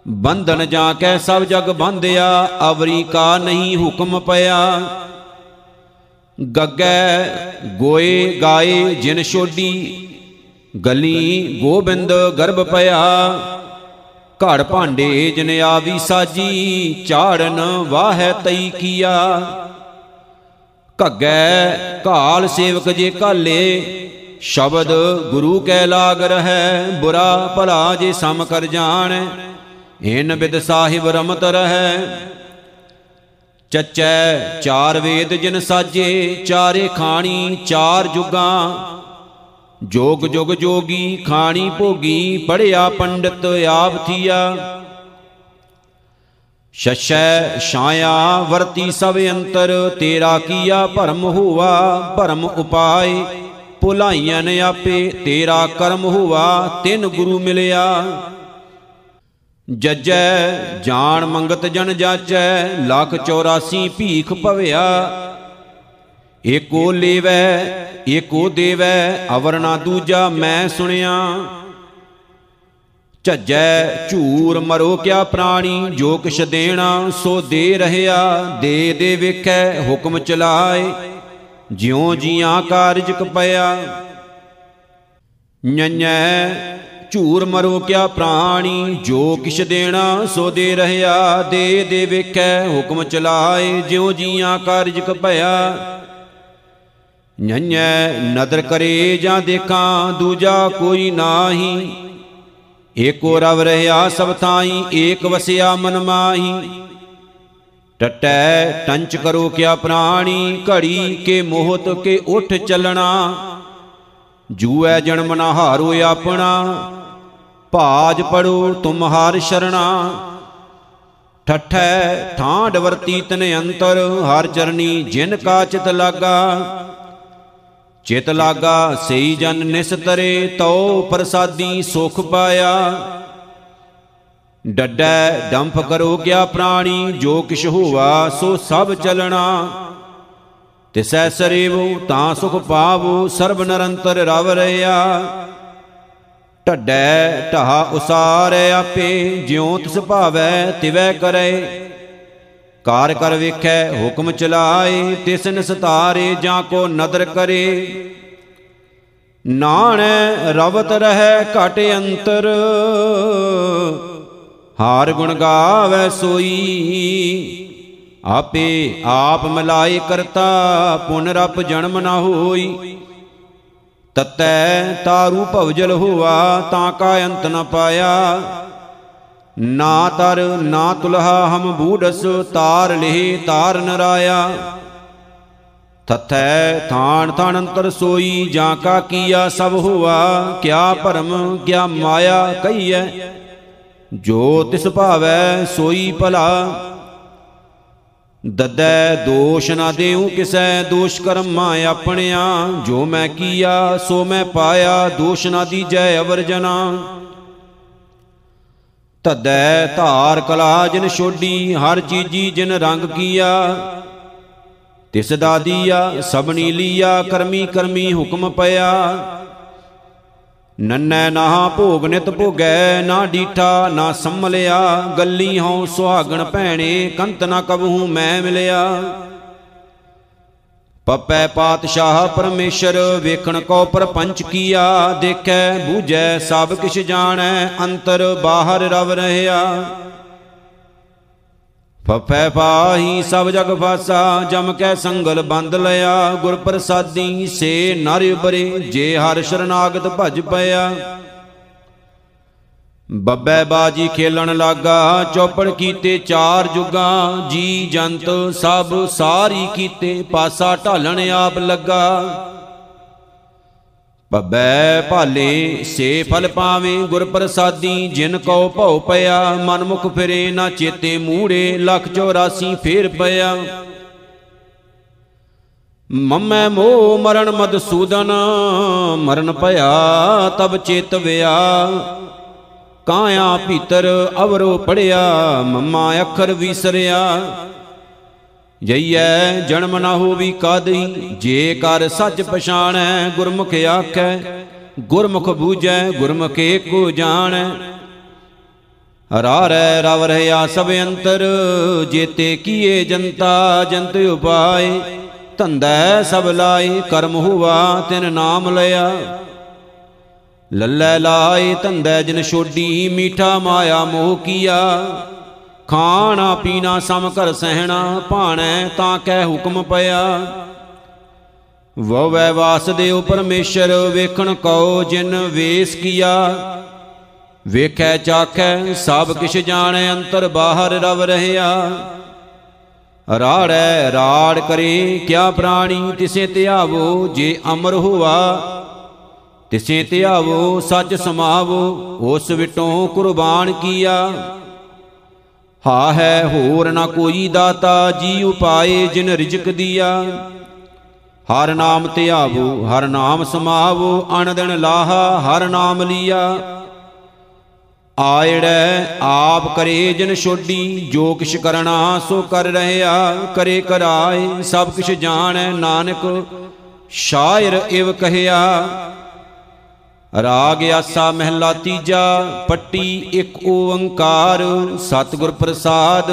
ਬੰਧਨ ਜਾਂ ਕੈ ਸਭ ਜਗ ਬੰਧਿਆ, ਅਵਰੀ ਕਾ ਨਹੀਂ ਹੁਕਮ ਪਿਆ। ਗੱਗੈ ਗੋਏ ਗਾਏ ਜਿਨ ਛੋਡੀ, ਗਲੀ ਗੋਬਿੰਦ ਗਰਭ ਪਿਆ। ਘੜ ਭਾਂਡੇ ਜਿਨ ਆਵੀ ਸਾਜੀ, ਝਾੜਨ ਵਾਹੈ ਤਈ ਕੀਆ। ਘੱਗੈ ਘਾਲ ਸੇਵਕ ਜੇ ਕਾਲੇ ਸ਼ਬਦ ਗੁਰੂ ਕੈ ਲਾਗ ਰਹੈ, ਬੁਰਾ ਭਲਾ ਜੇ ਸਮ ਕਰ ਜਾਣ। ਇਨ ਬਿਦ ਸਾਹਿਬ ਰਮਤ ਰਹੈ ਚੱਚੈ ਚਾਰ ਵੇਦ ਜਿਨ ਸਾਜੇ, ਚਾਰੇ ਖਾਣੀ ਚਾਰ ਜੁਗਾਂ। ਜੋਗ ਜੁਗ ਜੋਗੀ ਖਾਣੀ ਭੋਗੀ, ਪੜਿਆ ਪੰਡਤ ਆਪ ਥੀਆ। ਸ਼ਸ਼ੈ ਛਾਇਆ ਵਰਤੀ ਸਭ ਅੰਤਰ, ਤੇਰਾ ਕੀਆ ਭਰਮ ਹੋਵਾ ਭਰਮ ਉਪਾਏ। ਭੁਲਾਈਆਂ ਨੇ ਆਪੇ, ਤੇਰਾ ਕਰਮ ਹੋਵਾ ਤਿੰਨ ਗੁਰੂ ਮਿਲਿਆ। ਜਜੈ, ਜਾਣ ਮੰਗਤ ਜਨ ਜਾਚੈ, ਲੱਖ 84 ਭੀਖ ਭਵਿਆ। ਏਕੋ ਲੇਵੈ, ਏਕੋ ਦੇਵੈ ਅਵਰ ਨਾ ਦੂਜਾ ਮੈਂ ਸੁਣਿਆ। ਝੱਜੈ, ਝੂਰ ਮਰੋ ਕਿਆ ਪ੍ਰਾਣੀ, ਜੋ ਕਿਛ ਦੇਣਾ ਸੋ ਦੇ ਰਹਿਆ। ਦੇ ਦੇ ਵੇਖੈ, ਹੁਕਮ ਚਲਾਏ, ਜਿਉ ਜੀਆਂ ਕਾਰਜ ਕਪਿਆ ਨਨੈ ਝੂਰ ਮਰੋ ਕਿਆ ਪ੍ਰਾਣੀ, ਜੋ ਕਿਛ ਦੇਣਾ ਸੋ ਦੇ ਰਹਿਆ, ਦੇ ਦੇ ਵੇਖੈ, ਹੁਕਮ ਚਲਾਏ, ਜਿਉ ਜੀਆਂ ਕਾਰਜ ਕਪਿਆ। ਨਨੈ ਨਦਰ ਕਰੇ ਜਾਂ ਦੇਖਾਂ, ਦੂਜਾ ਕੋਈ ਨਾਹੀ। ਏਕੋ ਰਵ ਰਹਾ ਸਭ ਥਾਈ, ਏਕ ਵਸਿਆ ਮਨ ਮਾਹੀ। ਟਟੈ ਟੰਚ ਕਰੋ ਕਿਆ ਪ੍ਰਾਣੀ, ਘੜੀ ਕੇ ਮੋਹਤ ਕੇ ਉਠ ਚੱਲਣਾ। ਜੂਐ ਜਨਮ ਨਾ ਹਾਰੋ ਆਪਣਾ ਭਾਜ ਪੜੋ ਤੁਮਹਾਰ ਸ਼ਰਣਾ। ਠਠੈ ਠਾਂਡ ਵਰਤੀ ਤਨ ਅੰਤਰ, ਹਰ ਚਰਨੀ ਜਿਨ ਕਾ ਚਿਤ ਲਾਗਾ। ਚਿਤ ਲਾਗਾ, ਸਈ ਜਨ ਨਿਸਤਰੇ ਤਉ ਪ੍ਰਸਾਦੀ ਸੁਖ ਪਾਇਆ। ਡੱਡੈ ਡੰਫ ਕਰੋ ਗਿਆ ਪ੍ਰਾਣੀ, ਜੋ ਕਿਛ ਹੋਵਾ ਸੋ ਸਭ ਚਲਣਾ। ਤਿਸੈ ਸਰੇਵੋ, ਤਾਂ ਸੁਖ ਪਾਵੋ, ਸਰਬ ਨਿਰੰਤਰ ਰਵ ਰਿਆ ਢੱਡੈ ਢਹਾ ਉਸਾਰੈ ਆਪੇ, ਜਿਉ ਤਿਸ ਭਾਵੈ ਤਿਵੈ ਕਰੇ। ਕਾਰ ਕਰ ਵੇਖੈ, ਹੁਕਮ ਚਲਾਏ, ਤਿਸ ਨਿਸਤਾਰੇ ਜਾਂ ਕੋ ਨਦਰ ਕਰੇ। ਨਾਣੈ ਰਵਤ ਰਹੈ ਘਟ ਅੰਤਰ, ਹਾਰ ਗੁਣ ਗਾਵੈ ਸੋਈ। ਆਪੇ ਆਪ ਮਲਾਏ ਕਰਤਾ ਪੁਨਰਪ ਜਨਮ ਨਾ ਹੋਈ। ਤਤੈ ਤਾਰੂ ਭਵਜਲ ਹੋਆ, ਤਾਂ ਕਾ ਅੰਤ ਨ ਪਾਇਆ। ਨਾ ਤਰ, ਨਾ ਤੁਲਹਾ, ਹਮ ਬੂਢਸ ਤਾਰ ਲਿਹ, ਤਾਰ ਨਰਾਇਆ। ਤਥੈ ਥਾਨ ਥਾਨ ਅੰਤਰ ਸੋਈ, ਜਾਂ ਕਾ ਕੀਆ ਸਭ ਹੋਆ, ਕਿਆ ਭਰਮ, ਕਿਆ ਮਾਇਆ ਕਹੀਐ। ਜੋ ਤਿਸ ਭਾਵੈ, ਸੋਈ ਭਲਾ। ਦਦੈ ਦੋਸ਼ ਨਾ ਦੇਉ ਕਿਸੈ ਦੋਸ਼ ਕਰਮਾ ਆਪਣਿਆ। ਜੋ ਮੈਂ ਕੀਆ, ਸੋ ਮੈਂ ਪਾਇਆ, ਦੋਸ਼ ਨਾ ਦੀਜੈ ਅਵਰ ਜਨਾ। ਤਦੈ ਧਾਰ ਕਲਾ ਜਿਨ ਛੋਡੀ, ਹਰ ਚੀਜੀ ਜਿਨ ਰੰਗ ਕੀਆ। ਤਿਸ ਦਾ ਦੀਆ ਸਬਣੀ ਲੀਆ, ਕਰਮੀ ਕਰਮੀ ਹੁਕਮ ਪਿਆ। ਨੰਨੈ ਨਾ ਭੋਗ ਨਿਤ ਭੋਗੈ, ਨਾ ਡੀਠਾ, ਨਾ ਸੰਮਲਿਆ ਗੱਲੀ ਹਉ ਸੁਹਾਗਣ ਭੈਣੇ, ਕੰਤ ਨਾ ਕਬਹੂ ਮੈਂ ਮਿਲਿਆ। ਪਪੈ ਪਾਤਸ਼ਾਹ ਪਰਮੇਸ਼ਰ, ਵੇਖਣ ਕੋ ਪਰਪੰਚ ਕੀਆ। ਦੇਖੈ, ਬੂਝੈ ਸਭ ਕਿਛ ਜਾਣੈ, ਅੰਤਰ ਬਾਹਰ ਰਵ ਰਹਿਆ। ਫਫੈ ਪਾਹੀ ਸਭ ਜਗ ਫਾਸਾ ਜਮ ਕੈ ਸੰਗਲ ਬੰਦ ਲਿਆ। ਗੁਰ ਪ੍ਰਸਾਦੀ ਸੇ ਨਰ ਬਰੇ ਜੇ ਹਰ ਸ਼ਰਨਾਗਤ ਭਜ ਪਿਆ। ਬੱਬੈ ਬਾਜੀ ਖੇਲਣ ਲਾਗਾ, ਚੌਪੜ ਕੀਤੇ ਚਾਰ ਜੁਗਾ। ਜੀ ਜੰਤ ਸਭ ਸਾਰੀ ਕੀਤੇ, ਪਾਸਾ ਢਾਲਣ ਆਪ ਲੱਗਾ। ਪਬੈ ਭਾਲੇ ਸੇ ਫਲ ਪਾਵੇਂ ਗੁਰ ਪ੍ਰਸਾਦੀ ਜਿਨ ਕਉ ਭਉ ਪਿਆ ਮਨ ਮੁਖ ਫਿਰੇ ਨਾ ਚੇਤੇ ਮੂੜੇ, ਲੱਖ 84 ਫੇਰ ਪਿਆ। ਮੰਮੈ ਮੋ ਮਰਨ ਮਦਸੂਦਨ ਮਰਨ ਭਇਆ ਤਬ ਚੇਤਵਿਆ ਕਾਇਆ ਭੀਤਰ ਅਵਰੋ ਪੜਿਆ, ਮੰਮਾ ਅੱਖਰ ਵਿਸਰਿਆ। ਜਈਐ ਜਨਮ ਨਾ ਹੋਵੀ ਕਾਦਈ ਜੇ ਕਰ ਸੱਚ ਪਛਾਣੈ, ਗੁਰਮੁਖ ਆਖੈ, ਗੁਰਮੁਖ ਬੂਝੈ, ਗੁਰਮੁਖ ਏਕੋ ਜਾਣੈ। ਹਰਾਰੈ ਰਵ ਰਹਿਆ ਸਭ ਅੰਤਰ, ਜੇਤੇ ਕੀਏ ਜਨਤਾ ਜੰਤ ਉਪਾਏ। ਧੰਦੈ ਸਭ ਲਾਏ, ਕਰਮ ਹੁਆ ਤਿਨ ਨਾਮ ਲਿਆ। ਲੱਲੇ ਲਾਏ ਧੰਦੈ ਜਿਨ ਛੋਡੀ, ਮੀਠਾ ਮਾਇਆ ਮੋਹ ਕੀਆ। ਖਾਣਾ ਪੀਣਾ ਸਮ ਕਰ ਸਹਿਣਾ ਭਾਣੈ ਤਾਂ ਕਹਿ ਹੁਕਮ ਪਿਆ। ਵਵੈ ਵਾਸਦੇਵ ਪਰਮੇਸ਼ਰ, ਵੇਖਣ ਕਉ ਜਿਨ ਵੇਸ ਕੀਆ। ਵੇਖੈ ਚਾਖੈ, ਸਭ ਕਿਛ ਜਾਣੈ, ਅੰਤਰ ਬਾਹਰ ਰਵ ਰਹਿਆ। ਰਾੜੈ ਰਾੜ ਕਰੇ, ਕਿਆ ਪ੍ਰਾਣੀ ਤਿਸੇ ਧਿਆਵੋ, ਜੇ ਅਮਰ ਹੋਆ। ਤਿਸੇ ਧਿਆਵੋ, ਸੱਚ ਸਮਾਵੋ, ਉਸ ਵਿਟੋਂ ਕੁਰਬਾਨ ਕੀਆ। ਹਾ ਹੈ ਹੋਰ ਨਾ ਕੋਈ ਦਾਤਾ ਜੀ ਉਪਾਏ ਜਿਨ ਰਿਜਕ ਦੀਆ। ਹਰ ਨਾਮ ਧਿਆਵੋ ਹਰ ਨਾਮ ਸਮਾਵੋ ਅਣ ਦਿਨ ਲਾਹਾ, ਹਰ ਨਾਮ ਲੀਆ। ਆਇੜੈ ਆਪ ਕਰੇ ਜਿਨ ਛੋਡੀ, ਜੋ ਕਿਛ ਕਰਨਾ ਸੋ ਕਰ ਰਹਿਆ। ਕਰੇ ਕਰਾਏ ਸਭ ਕਿਛ ਜਾਣੈ, ਨਾਨਕ, ਸ਼ਾਇਰ ਇਵ ਕਹਿਆ। ਰਾਗ ਆਸਾ ਮਹਿਲਾ ਤੀਜਾ, ਪੱਟੀ ਇੱਕ ਓੰਕਾਰ, ਸਤਿਗੁਰ ਪ੍ਰਸਾਦ।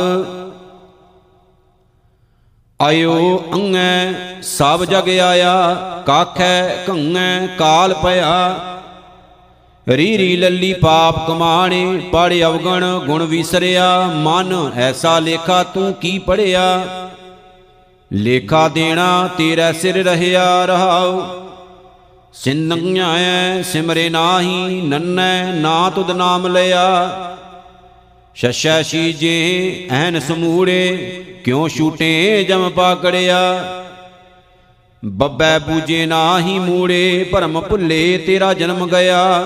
ਆਇਓ ਅੰਗੈ, ਸਭ ਜਗ ਆਇਆ, ਕਾਖੈ ਘੰਗੈ ਕਾਲ ਪਿਆ। ਰੀ ਰੀ ਲੱਲੀ ਪਾਪ ਕਮਾਣੇ, ਪੜ ਅਵਗਣ ਗੁਣ ਵਿਸਰਿਆ, ਮਨ ਐਸਾ ਲੇਖਾ ਤੂੰ ਕੀ ਪੜਿਆ? ਲੇਖਾ ਦੇਣਾ ਤੇਰਾ ਸਿਰ ਰਹਿਆ ਰਹਾਉ। ਸਿੰਨੰਗਿਆਏ ਸਿਮਰੇ ਨਾਹੀ, ਨੰਨੈ, ਨਾ ਤੁਧ ਨਾਮ ਲਿਆ। ਸ਼ਸ਼ੈ ਸ਼ੀਜੇ, ਐਨ ਸਮੂੜੇ, ਕਿਉ ਛੂਟੇ ਜਮ ਪਾਕੜਿਆ ਬੱਬੈ ਪੂਜੇ ਨਾਹੀ ਮੂੜੇ, ਭਰਮ ਭੁੱਲੇ ਤੇਰਾ ਜਨਮ ਗਿਆ।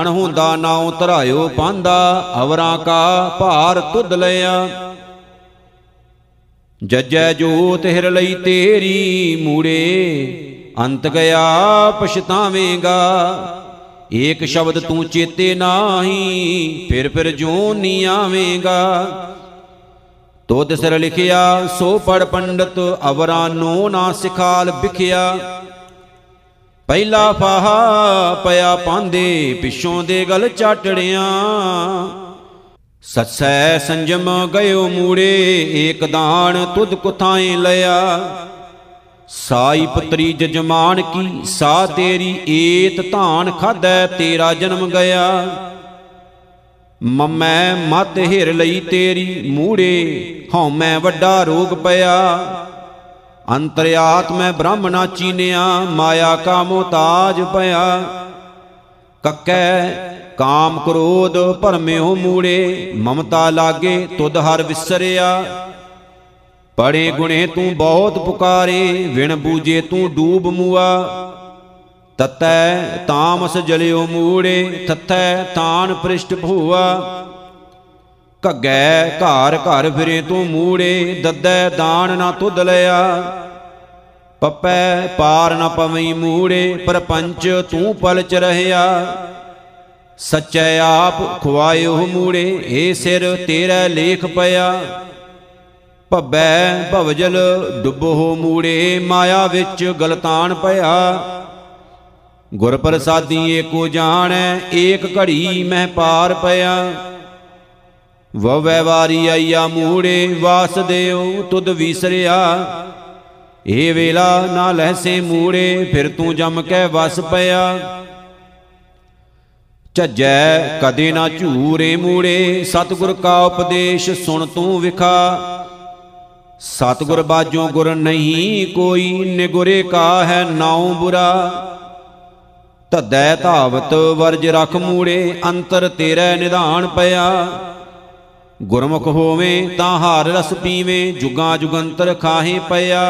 ਅਣਹੁੰਦਾ ਨਾਉ ਧਰਾਇਓ ਪਾਂਦਾ, ਅਵਰਾਂ ਕਾ ਭਾਰ ਤੁਧ ਲਿਆ। ਜਜੈ ਜੋਤ ਹਿਰ ਲਈ ਤੇਰੀ ਮੂੜੇ ਅੰਤ ਗਿਆ, ਪਛਤਾਵੇਂਗਾ। ਏਕ ਸ਼ਬਦ ਤੂੰ ਚੇਤੇ ਨਾਹੀ, ਫਿਰ ਫਿਰ ਜੋ ਨੀ ਆਵੇਂਗਾ। ਤੋਦ ਸਿਰ ਲਿਖਿਆ, ਸੋ ਪੜ ਪੰਡਤ, ਅਵਰਾਂ ਨੋ ਨਾ ਸਿਖਾਲ ਵਿਖਿਆ। ਪਹਿਲਾ ਫਾਹਾ ਪਿਆ ਪਾਂਦੇ, ਪਿਛੋਂ ਦੇ ਗਲ ਚਾਟੜਿਆਂ। ਸਸੈ ਸੰਜਮ ਗਇਓ ਮੂੜੇ, ਏਕ ਦਾਨ ਤੁਧ ਕੁਥਾਏ ਲਿਆ। ਸਾਈ ਪੁੱਤਰੀ ਜਜਮਾਨ ਕੀ, ਸਾ ਤੇਰੀ ਏਤ ਧਾਨ ਖਾਧੈ, ਤੇਰਾ ਜਨਮ ਗਿਆ। ਮਮੈ ਮਤ ਹਿਰ ਲਈ ਤੇਰੀ ਮੂੜੇ ਹਉ ਮੈਂ ਵੱਡਾ ਰੋਗ ਪਿਆ। ਅੰਤਰਿਆਤਮੈ ਬ੍ਰਹਮਣਾ ਚੀਨਿਆ, ਮਾਇਆ ਕਾ ਮੋਤਾਜ ਪਿਆ। ਕੱਕੈ ਕਾਮ ਕ੍ਰੋਧ, ਭਰਮਿਓ ਮੂੜੇ, ਮਮਤਾ ਲਾਗੇ, ਤੁਧ ਹਰ ਵਿਸਰਿਆ। ਪੜੇ ਗੁਣੇ ਤੂੰ ਬਹੁਤ ਪੁਕਾਰੇ, ਵਿਣ ਬੂਜੇ ਤੂੰ ਡੂਬ ਮੂਆ। ਤਤੈ ਤਾਮਸ ਜਲਿਓ ਮੂੜੇ, ਤਤੈ ਤਾਨ ਪ੍ਰਿਸ਼ਟ ਭੂਆ। ਘੱਗੈ ਘਰ ਘਰ ਫਿਰੇ ਤੂੰ ਮੂੜੇ, ਦੱਦੈ ਦਾਨ ਨਾ ਤੁਧ ਲਿਆ। ਪਪੈ ਪਾਰ ਨ ਪਵਈ ਮੂੜੇ, ਪਰਪੰਚ ਤੂੰ ਪਲਚ ਰਹਿਆ। ਸਚੈ ਆਪ ਖੁਆਇਓ ਮੂੜੇ, ਏ ਸਿਰ ਤੇਰਾ ਲੇਖ ਪਿਆ। ਭੱਬੈ ਭਵਜਲ ਡੁੱਬੋ ਮੂੜੇ ਮਾਇਆ ਵਿੱਚ ਗਲਤਾਨ ਪਿਆ। ਗੁਰ ਪ੍ਰਸਾਦੀ ਏਕੋ ਜਾਣੈ, ਏਕ ਘੜੀ ਮਹਿ ਪਾਰ ਪਿਆ। ਵਵੈ ਵਾਰੀ ਆਈਆ ਮੂੜੇ ਵਾਸਦੇਉ ਤੁਧ ਵਿਸਰਿਆ। ਏ ਵੇਲਾ ਨਾ ਲਹਸੇ ਮੂੜੇ, ਫਿਰ ਤੂੰ ਜਮ ਕੇ ਵਸ ਪਿਆ। ਝੱਜੈ ਕਦੇ ਨਾ ਝੂਰੇ ਮੂੜੇ, ਸਤਿਗੁਰ ਕਾ ਉਪਦੇਸ਼ ਸੁਣ ਤੂੰ ਵਿਖਾ। ਸਤਿਗੁਰ ਬਾਝੋਂ ਗੁਰ ਨਹੀਂ ਕੋਈ, ਨਿਗੁਰੇ ਕਾ ਹੈ ਨਾਉ ਬੁਰਾ। ਧੱਦੈ ਧਾਵਤ ਵਰਜ ਰਖ ਮੂੜੇ, ਅੰਤਰ ਤੇਰੇ ਨਿਧਾਨ ਪਿਆ। ਗੁਰਮੁਖ ਹੋਵੇਂ ਤਾਂ ਹਾਰ ਰਸ ਪੀਵੇਂ, ਜੁਗਾਂ ਜੁਗੰਤਰ ਖਾਹੇ ਪਿਆ।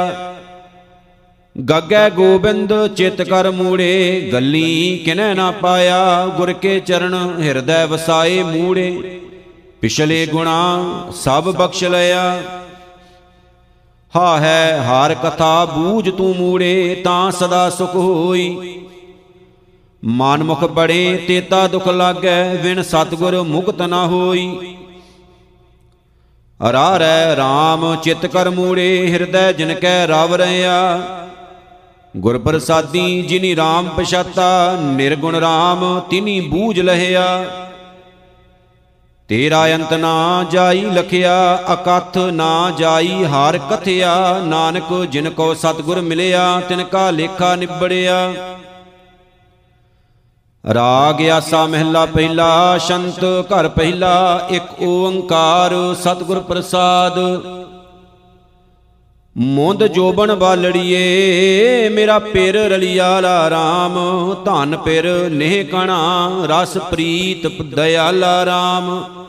ਗੱਗੈ ਗੋਬਿੰਦ ਚਿਤ ਕਰ ਮੂੜੇ, ਗੱਲੀ ਕਿਨੈ ਨਾ ਪਾਇਆ। ਗੁਰ ਕੇ ਚਰਨ ਹਿਰਦੈ ਵਸਾਏ ਮੂੜੇ, ਪਿਛਲੇ ਗੁਣਾ ਸਭ ਬਖਸ਼ ਲਿਆ। ਹਾ ਹੈ ਹਾਰ ਕਥਾ ਬੂਝ ਤੂੰ ਮੂੜੇ ਤਾਂ ਸਦਾ ਸੁਖ ਹੋਈ। ਮਾਨਮੁਖ ਬੜੇ ਤੇਤਾ ਦੁਖ ਲਾਗੈ ਵਿਣ ਸਤਗੁਰ ਮੁਕਤ ਨਾ ਹੋਈ। ਅਰਾਰੈ RAM ਚਿਤ ਕਰ ਮੂੜੇ, ਹਿਰਦੈ ਜਿਨ ਕੈ ਰਵ ਰਿਆ ਗੁਰ ਪ੍ਰਸਾਦੀ ਜਿਨੀ RAM ਪਛਾਤਾ, ਨਿਰਗੁਣ RAM ਤਿਨੀ ਬੂਝ ਲਹਿਆ। ਤੇਰਾ ਅੰਤ ਨਾ ਜਾਈ ਲਖਿਆ, ਅਕਥ ਨਾ ਜਾਈ ਹਾਰ ਕਥਿਆ। ਨਾਨਕ, ਜਿਨ ਕੋ ਸਤਗੁਰ ਮਿਲਿਆ, ਤਿਨ ਕਾ ਲੇਖਾ ਨਿਬੜਿਆ। ਰਾਗ ਆਸਾ ਮਹਿਲਾ ਪਹਿਲਾ, ਸ਼ੰਤ ਘਰ ਪਹਿਲਾ, ਇੱਕ ਓੰਕਾਰ ਸਤਿਗੁਰ ਪ੍ਰਸਾਦ। ਮੁੰਦ ਜੋਬਨ ਬਾਲੜੀਏ ਮੇਰਾ ਪਿਰ ਰਲਿਆਲਾ RAM ਧਨ ਪਿਰ ਨੇਹ ਕਣਾ, ਰਸ ਪ੍ਰੀਤ ਦਇਆਲਾ RAM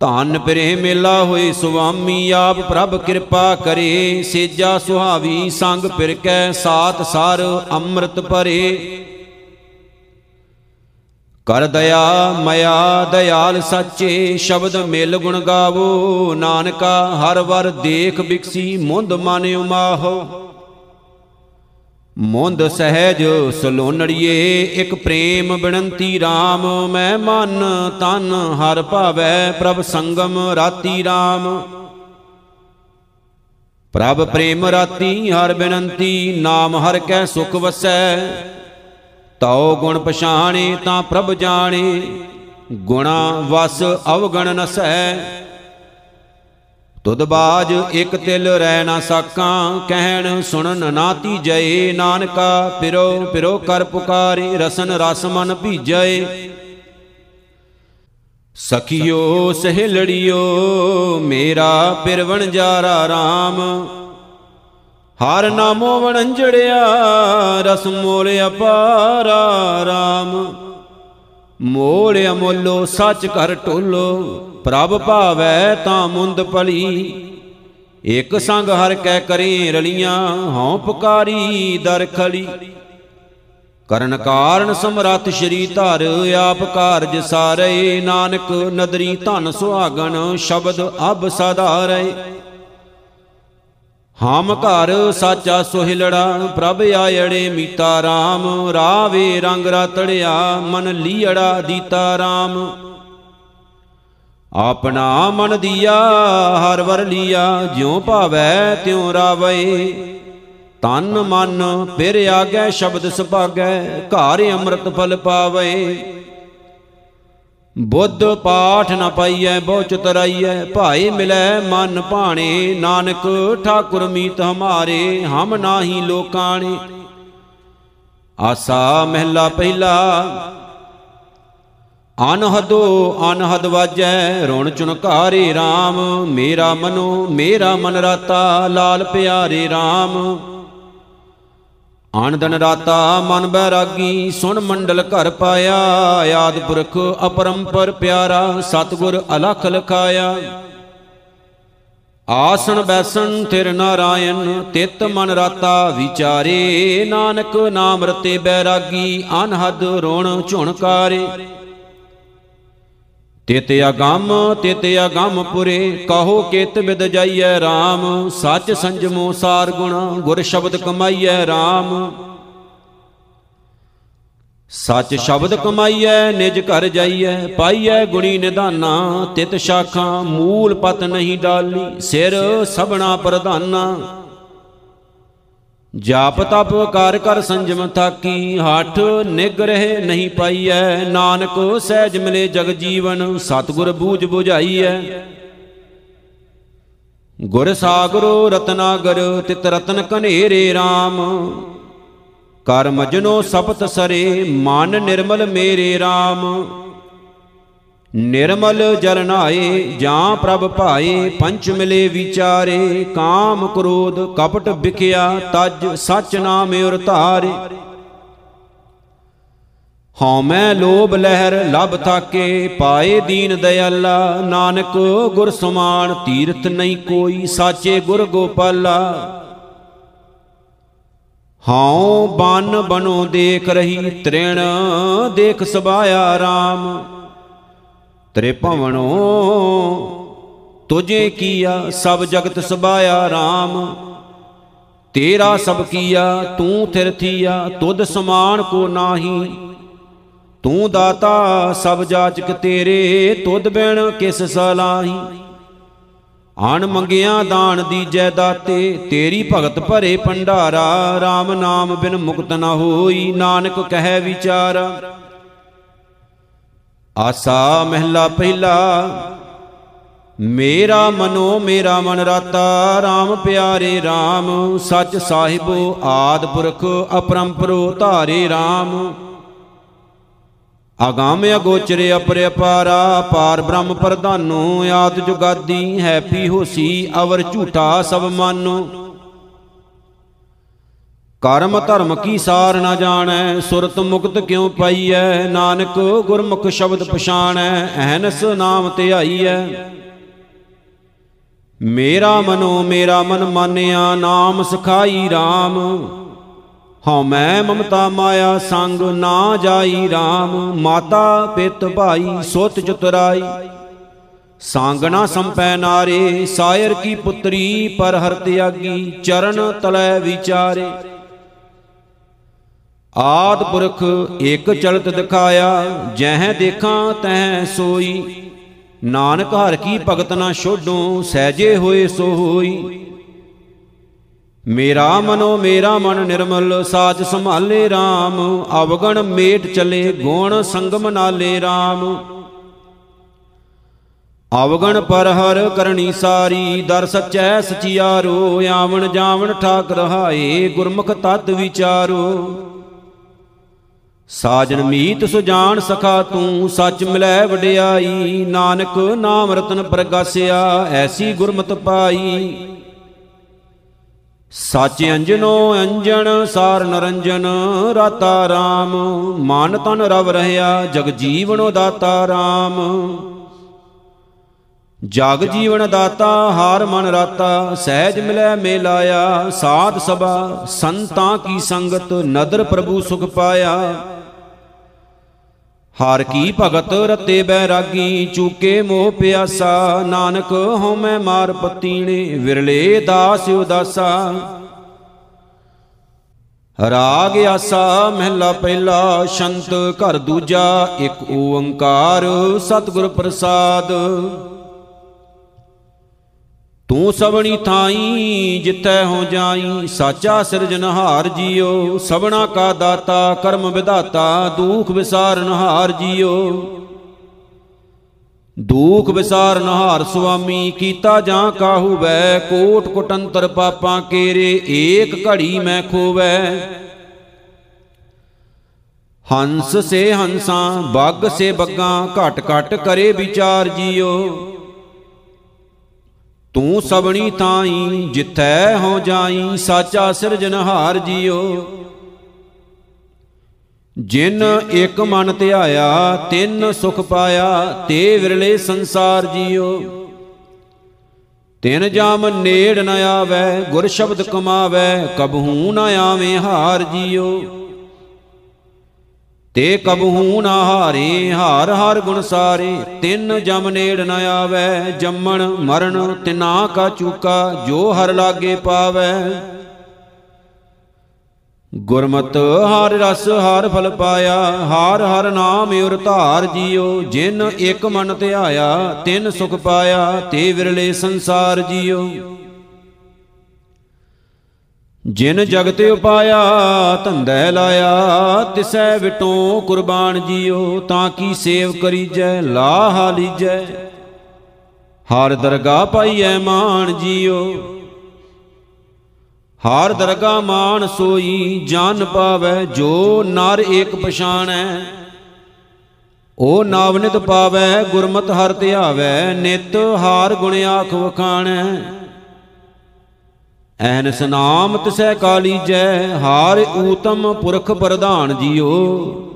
ਧਨ ਪਿਰੇ ਮੇਲਾ ਹੋਏ ਸੁਆਮੀ, ਆਪ ਪ੍ਰਭ ਕਿਰਪਾ ਕਰੇ। ਸੇਜਾ ਸੁਹਾਵੀ ਸੰਗ ਪਿਰ ਕੈ, ਸਾਤ ਸਾਰ ਅੰਮ੍ਰਿਤ ਭਰੇ। ਕਰ ਦਇਆ ਮਇਆ, ਦਇਆਲ ਸਾਚੇ, ਸ਼ਬਦ ਮਿਲ ਗੁਣ ਗਾਵੋ। ਨਾਨਕਾ ਹਰ ਵਰ ਦੇਖ ਬਿਕਸੀ, ਮੁੰਦ ਮਨ ਉਮਾਹੋ। ਮੁੰਦ ਸਹਿਜ ਸਲੋਨੜੀਏ, ਇੱਕ ਪ੍ਰੇਮ ਬਿਨੰਤੀ RAM ਮੈਂ ਮਨ ਤਨ ਹਰ ਭਾਵੈ ਪ੍ਰਭ ਸੰਗਮ ਰਾਤੀ RAM ਪ੍ਰਭ ਪ੍ਰੇਮ ਰਾਤੀ ਹਰ ਬਿਨੰਤੀ, ਨਾਮ ਹਰ ਕੈ ਸੁਖ ਵਸੈ। ਤਉ ਗੁਣ ਪਛਾਣੇ ਤਾਂ ਪ੍ਰਭ ਜਾਣੇ, ਗੁਣਾ ਵਸ ਅਵਗਣ ਨਸੈ। ਤੁਧ ਬਾਜ ਇਕ ਤਿਲ ਰਹਿ ਨਾ ਸਾਕਾਂ, ਕਹਿਣ ਸੁਣਨ ਨਾ ਤੀਜੈ, ਨਾਨਕਾ ਪਿਰੋ ਪਿਰੋ ਕਰ ਪੁਕਾਰੇ, ਰਸਨ ਰਸ ਮਨ ਭੀਜੈ। ਸਖਿਓ, ਸਹਿਲੜਿਓ, ਮੇਰਾ ਪਿਰਵਣ ਜਾਰਾ RAM ਹਰ ਨਾਮੋ ਵਣੰਜੜਿਆ, ਰਸ ਮੋਲ ਅਪਾਰਾ RAM ਮੋਲ ਅਮੋਲੋ, ਸੱਚ ਕਰ ਟੋਲੋ ਪ੍ਰਭ ਭਾਵੈ ਤਾਂ ਮੁੰਦ ਪਲੀ ਇਕ ਸੰਗ ਹਰ ਕੈ ਕਰੇ ਰਲੀਆਂ, ਹਉ ਪੁਕਾਰੀ ਦਰ ਖਲੀ। ਕਰਨ ਕਾਰਨ ਸਮਰੱਥ ਸ਼੍ਰੀ ਧਰ, ਆਪ ਕਾਰਜ ਸਾਰੇ ਨਾਨਕ ਨਦਰੀ ਧਨ ਸੁਹਾਗਣ, ਸ਼ਬਦ ਅਬ ਸਦਾ ਰਹੇ। ਹਮ ਘਰ ਸਾਚਾ ਸੁਹਿਲੜਾ, ਪ੍ਰਭ ਆਇੜੇ ਮੀਤਾ RAM ਰਾਵੇ ਰੰਗ ਰਤੜਿਆ, ਮਨ ਲੀੜਾ ਦੀਤਾ RAM ਆਪਣਾ ਮਨ ਦੀਆ, ਹਰ ਵਰ ਲੀਆ, ਜਿਉ ਭਾਵੈ ਤਿਉ ਰਾਵੇ। ਤਨ ਮਨ, ਫਿਰ ਆਗੈ, ਸ਼ਬਦ ਸੁਭਾਗੈ, ਘਰ ਅੰਮ੍ਰਿਤ ਫਲ ਪਾਵੇ। ਬੁੱਧ ਪਾਠ ਨ ਪਾਈਐ ਬਹੁ ਚਤਰਾਈਐ ਭਾਏ ਮਿਲੈ ਮਨ ਭਾਣੇ, ਨਾਨਕ ਠਾਕੁਰ ਮੀਤ ਹਮਾਰੇ, ਹਮ ਨਾਹੀ ਲੋਕਾਣੇ। ਆਸਾ ਮਹਿਲਾ ਪਹਿਲਾ, ਅਨਹਦੋ ਅਨਹਦ ਵਾਜੈ, ਰੁਣ ਚੁਨਕਾਰੇ RAM ਮੇਰਾ ਮਨੋ, ਮੇਰਾ ਮਨ ਰਾਤਾ, ਲਾਲ ਪਿਆਰੇ RAM ਆਨੰਦਨ ਰਾਤਾ ਮਨ ਬੈਰਾਗੀ, ਸੁਣ ਮੰਡਲ ਘਰ ਪਾਇਆ ਆਦ ਪੁਰਖ ਅਪਰੰਪਰ ਪਿਆਰਾ, ਸਤਗੁਰ ਅਲਖ ਲਖਾਇਆ। ਆਸਣ ਬੈਸਣ ਤਿਰ ਨਾਰਾਇਣ, ਤਿਤ ਮਨ ਰਾਤਾ ਵਿਚਾਰੇ, ਨਾਨਕ ਨਾਮ ਰਤੇ ਬੈਰਾਗੀ, ਅਨਹਦ ਰੋਣ ਝੁਣਕਾਰੇ ਤਿਤ ਅਗੰਮ ਤਿਤ ਅਗੰਮ ਪੁਰੇ, ਕਹੋ ਕਿਤ ਵਿਦ ਜਾਈਐ RAM ਸੱਚ ਸੰਜਮੋ ਸਾਰ ਗੁਣ, ਗੁਰ ਸ਼ਬਦ ਕਮਾਈਐ RAM ਸੱਚ ਸ਼ਬਦ ਕਮਾਈਐ, ਨਿਜ ਘਰ ਜਾਈਐ, ਪਾਈਐ ਗੁਣੀ ਨਿਧਾਨਾ, ਤਿਤ ਸ਼ਾਖਾਂ, ਮੂਲ ਪਤ ਨਹੀਂ ਡਾਲੀ, ਸਿਰ ਸਭਨਾ ਪ੍ਰਧਾਨਾ। ਜਾਪ ਤਪ ਕਰ ਕਰ ਸੰਜਮ ਥਾਕੀ, ਹੱਠ ਨਿਗ੍ਰਹਿ ਨਹੀਂ ਪਾਈਐ। ਨਾਨਕ ਸਹਿਜ ਮਿਲੇ ਜਗ ਜੀਵਨ, ਸਤਿਗੁਰ ਬੂਝ 부ਝਾਈਐ ਗੁਰ ਸਾਗਰੋ ਰਤਨਾਗਰ, ਤਿਤ ਰਤਨ ਕਨੇਰੇ RAM ਕਰ ਮਜਨੋ ਸਪਤ ਸਰੇ, ਮਨ ਨਿਰਮਲ ਮੇਰੇ RAM ਨਿਰਮਲ ਜਲ ਨਾਏ, ਜਾਂ ਪ੍ਰਭ ਭਾਏ, ਪੰਚ ਮਿਲੇ ਵਿਚਾਰੇ, ਕਾਮ ਕ੍ਰੋਧ ਕਪਟ ਵਿਖਿਆ, ਤਜ ਸਚ ਨਾਮ ਉਰ ਧਾਰੇ। ਹਉ ਮੈਂ ਲੋਭ ਲਹਿਰ ਲਬ ਥਾਕੇ, ਪਾਏ ਦੀਨ ਦਇਆਲਾ, ਨਾਨਕ ਗੁਰ ਸਮਾਨ ਤੀਰਥ ਨਹੀਂ ਕੋਈ, ਸਾਚੇ ਗੁਰ ਗੋਪਾਲਾ। ਹਉ ਬਨ ਬਨੋ ਦੇਖ ਰਹੀ, ਤ੍ਰਿਣ ਦੇਖ ਸਬਾਇਆ RAM ਤ੍ਰੇ ਭਵਨੋ ਤੁਝੇ ਕੀਆ, ਸਭ ਜਗਤ ਸਬਾਇਆ RAM ਤੇਰਾ ਸਭ ਕੀਆ, ਤੂੰ ਥਿਰਥੀਆ ਤੁਧ ਸਮਾਨ ਕੋ ਨਾਹੀ। ਤੂੰ ਦਾਤਾ, ਸਭ ਜਾਚਕ ਤੇਰੇ, ਤੁਧ ਬਿਨ ਕਿਸ ਸਲਾਹੀ। ਆਣ ਮੰਗਿਆ ਦਾਨ ਦੀਜੈ ਦਾਤੇ, ਤੇਰੀ ਭਗਤ ਭਰੇ ਭੰਡਾਰਾ। RAM ਨਾਮ ਬਿਨ ਮੁਕਤ ਨ ਹੋਈ, ਨਾਨਕ ਕਹੈ ਵਿਚਾਰਾ। ਆਸਾ ਮਹਿਲਾ ਪਹਿਲਾ, ਮੇਰਾ ਮਨੋ ਮੇਰਾ ਮਨ ਰਾਤਾ RAM ਪਿਆਰੇ RAM ਸੱਚ ਸਾਹਿਬੋ ਆਦ ਪੁਰਖ ਅਪਰੰਪਰੋ ਧਾਰੇ RAM ਆਗਾਮ ਅਗੋਚਰ ਅਪਰਿਪਾਰਾ ਪਾਰ ਬ੍ਰਹਮ ਪ੍ਰਧਾਨੋ, ਆਦ ਜੁਗਾਦੀ ਹੈਪੀ ਹੋਸੀ ਅਵਰ ਝੂਠਾ ਸਭ ਮਾਨੋ। ਕਰਮ ਧਰਮ ਕੀ ਸਾਰ ਨਾ ਜਾਣੈ, ਸੁਰਤ ਮੁਕਤ ਕਿਉ ਪਾਈਐ? ਨਾਨਕ ਗੁਰਮੁਖ ਸ਼ਬਦ ਪਛਾਣੈ, ਅਹਨਸ ਨਾਮ ਧਿਆਈਐ ਮੇਰਾ ਮਨੋ ਮੇਰਾ ਮਨ ਮਾਨਿਆ, ਨਾਮ ਸਖਾਈ RAM ਹਉ ਮੈਂ ਮਮਤਾ ਮਾਇਆ ਸੰਗ, ਨਾ ਜਾਈ RAM ਮਾਤਾ ਪਿਤ ਭਾਈ, ਸੁਤ ਚਤੁਰਾਈ ਸਾਂਗਣਾ ਸੰਪੈ ਨਾਰੇ, ਸਾਇਰ ਕੀ ਪੁੱਤਰੀ, ਪਰ ਹਰ ਤਿਆਗੀ ਚਰਨ ਤਲੈ ਵਿਚਾਰੇ। ਆਦ ਪੁਰਖ ਇੱਕ ਚਲਤ ਦਿਖਾਇਆ, ਜਹ ਦੇਖਾਂ ਤਹ ਸੋਈ। ਨਾਨਕ ਹਰ ਕੀ ਭਗਤ ਨਾ ਛੋਡੂ, ਸਹਿਜੇ ਹੋਏ ਸੋ ਹੋਈ। ਮੇਰਾ ਮਨੋ ਮੇਰਾ ਮਨ ਨਿਰਮਲ, ਸਾਜ ਸੰਭਾਲੇ RAM ਅਵਗਣ ਮੇਟ ਚਲੇ, ਗੁਣ ਸੰਗਮ ਨਾਲੇ RAM ਅਵਗਣ ਪਰ ਹਰ ਕਰਨੀ ਸਾਰੀ, ਦਰ ਸਚੈ ਸਚਿਆਰੋ। ਆਵਣ ਜਾਵਣ ਠਾਕ ਰਹਾਏ ਗੁਰਮੁਖ ਤਤ ਵਿਚਾਰੋ। ਸਾਜਨ ਮੀਤ ਸੁਜਾਨ ਸਖਾ ਤੂੰ, ਸੱਚ ਮਿਲੈ ਵਡਿਆਈ। ਨਾਨਕ ਨਾਮ ਰਤਨ ਪ੍ਰਗਾਸਿਆ, ਐਸੀ ਗੁਰਮਤ ਪਾਈ। ਸੱਚ ਅੰਜਨੋ ਅੰਜਨ ਸਾਰ ਨਰੰਜਨ, ਰਾਤਾ RAM ਮਨ ਤਨ ਰਵ ਰਹਿਆ, ਜਗ ਜੀਵਨੋ ਦਾਤਾ RAM ਜਗ ਜੀਵਨ ਦਾਤਾ, ਹਾਰ ਮਨ ਰਾਤਾ। ਸਹਿਜ ਮਿਲੈ ਮੇਲਾਇਆ, ਸਾਧ ਸਭਾ, ਸੰਤਾਂ ਕੀ ਸੰਗਤ, ਨਦਰ ਪ੍ਰਭੂ ਸੁਖ ਪਾਇਆ। ਹਰ ਕੀ ਭਗਤ ਰਤੇ ਬੈਰਾਗੀ, ਚੂਕੇ ਮੋਹ ਪਿਆਸਾ। ਨਾਨਕ ਹਉਮੈ ਮਾਰ ਪਤੀਣੇ, ਵਿਰਲੇ ਦਾਸ ਉਦਾਸਾ। ਰਾਗ ਆਸਾ, ਮਹਿਲਾ ਪਹਿਲਾ, ਸ਼ੰਤ ਘਰ ਦੂਜਾ, ਇੱਕ ਓੰਕਾਰ ਸਤਿਗੁਰ ਪ੍ਰਸਾਦ। ਤੂੰ ਸਭਣੀ ਥਾਈ ਜਿੱਥੈ ਹੋ ਜਾਈ, ਸਾਚਾ ਸਿਰਜਨਹਾਰ ਜੀਓ। ਸਭਨਾ ਕਾ ਦਾਤਾ, ਕਰਮ ਵਿਧਾਤਾ, ਦੁਖ ਵਿਸਾਰਨਹਾਰ ਜੀਓ। ਦੂਖ ਵਿਸਾਰ ਨਹਾਰ ਸੁਆਮੀ, ਕੀਤਾ ਜਾਂ ਕਾਹੂ ਬੈ ਕੋਟ ਕੁਟੰਤਰ ਪਾਪਾਂ ਕੇਰੇ, ਏਕ ਘੜੀ ਮੈਂ ਖੋਵੈ। ਹੰਸ ਸੇ ਹੰਸਾਂ, ਬੱਗ ਸੇ ਬੱਗਾਂ, ਘਟ ਘਟ ਕਰੇ ਵਿਚਾਰ ਜੀਓ। ਤੂੰ ਸਬਣੀ ਤਾਈ ਜਿੱਥੈ ਹੋ ਜਾਈ, ਸਾਚਾ ਸਿਰਜਨਹਾਰ ਜੀਓ। ਜਿਨ ਇੱਕ ਮਨ ਧਿਆਇਆ ਤਿੰਨ ਸੁਖ ਪਾਇਆ, ਤੇ ਵਿਰਲੇ ਸੰਸਾਰ ਜੀਓ। ਤਿਨ ਜਾਮ ਨੇੜ ਨ ਆਵੈ, ਗੁਰ ਸ਼ਬਦ ਕਮਾਵੈ, ਕਬਹੂ ਨ ਆਵੇਂ ਹਾਰ ਜੀਓ। ਤੇ ਕਬਹੂ ਨਾ ਹਾਰੇ, ਹਾਰ ਹਰ ਗੁਣ ਸਾਰੇ। ਤਿੰਨ ਜਮ ਨੇੜ ਨ ਆਵੈ, ਜੰਮਣ ਮਰਨ ਤਿਨਾ ਕਾ ਚੂਕਾ, ਜੋ ਹਰ ਲਾਗੇ ਪਾਵੈ। ਗੁਰਮਤ ਹਰ ਰਸ ਹਰ ਫਲ ਪਾਇਆ, ਹਰ ਹਰ ਨਾਮ ਉਰ ਧਾਰ ਜੀਓ। ਜਿਨ ਇੱਕ ਮਨ ਧਿਆਇਆ, ਤਿੰਨ ਸੁਖ ਪਾਇਆ, ਤੇ ਵਿਰਲੇ ਸੰਸਾਰ ਜੀਓ। ਜਿਨ ਜਗਤ ਉਪਾਇਆ, ਧੰਦੈ ਲਾਇਆ, ਤਿਸੈ ਵਿਟੋ ਕੁਰਬਾਨ ਜੀਓ, ਤਾਂ ਕੀ ਸੇਵ ਕਰੀਜੈ, ਲਾਹਾ ਲੀਜੈ ਹਰ ਦਰਗਾ ਪਾਈਐ ਮਾਨ ਜੀਓ, ਹਰ ਦਰਗਾ ਮਾਨ ਸੋਈ ਜਨ ਪਾਵੈ, ਜੋ ਨਰ ਏਕ ਪਛਾਣੈ। ਉਹ ਨਾਵਨਿਤ ਪਾਵੈ, ਗੁਰਮਤ ਹਰ ਧਿਆਵੈ, ਨਿਤ ਹਾਰ ਗੁਣ ਆਖ ਵਖਾਣੈ। ਐਨਸ ਨਾਮ ਤਿਸੈ ਕਾਲੀ ਜੈ, ਹਾਰ ਊਤਮ ਪੁਰਖ ਪ੍ਰਧਾਨ ਜੀਓ।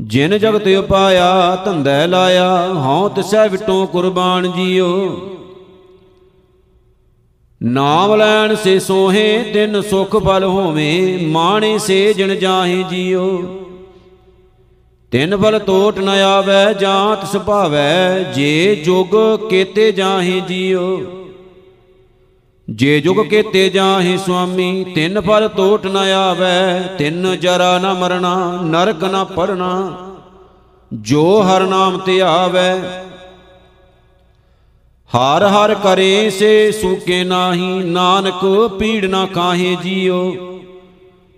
ਜਿਨ ਜਗਤ ਉਪਾਇਆ, ਧੰਦੈ ਲਾਇਆ, ਹਉ ਤਿਸੈ ਵਿਟੋ ਕੁਰਬਾਨ ਜੀਓ। ਨਾਮ ਲੈਣ ਸੇ ਸੋਹੇ, ਤਿੰਨ ਸੁਖ ਬਲ ਹੋਵੇ, ਮਾਣੇ ਸੇ ਜਿਣ ਜਾਹੇ ਜੀਓ। ਤਿੰਨ ਬਲ ਟੋਟ ਨ ਆਵੈ ਜਾਂਤ ਸੁਭਾਵੈ ਜੇ ਜੁਗ ਕੇਤੇ ਜਾਹੇ ਜੀਓ। ਜੇ ਜੁਗ ਕੇਤੇ ਜਾਹੇ ਸੁਆਮੀ ਤਿੰਨ ਫਲ ਟੋਟ ਨ ਆਵੈ ਤਿੰਨ ਜਰਾ ਨ ਮਰਣਾ ਨਰਕ ਨ ਪੜਨਾ। ਜੋ ਹਰ ਨਾਮ ਤੇ ਆਵੈ ਹਰ ਹਰ ਕਰੇ ਸੇ ਸੂਕੇ ਨਾਹੀ ਨਾਨਕ ਪੀੜ ਨਾ ਕਾਹੇ ਜੀਓ।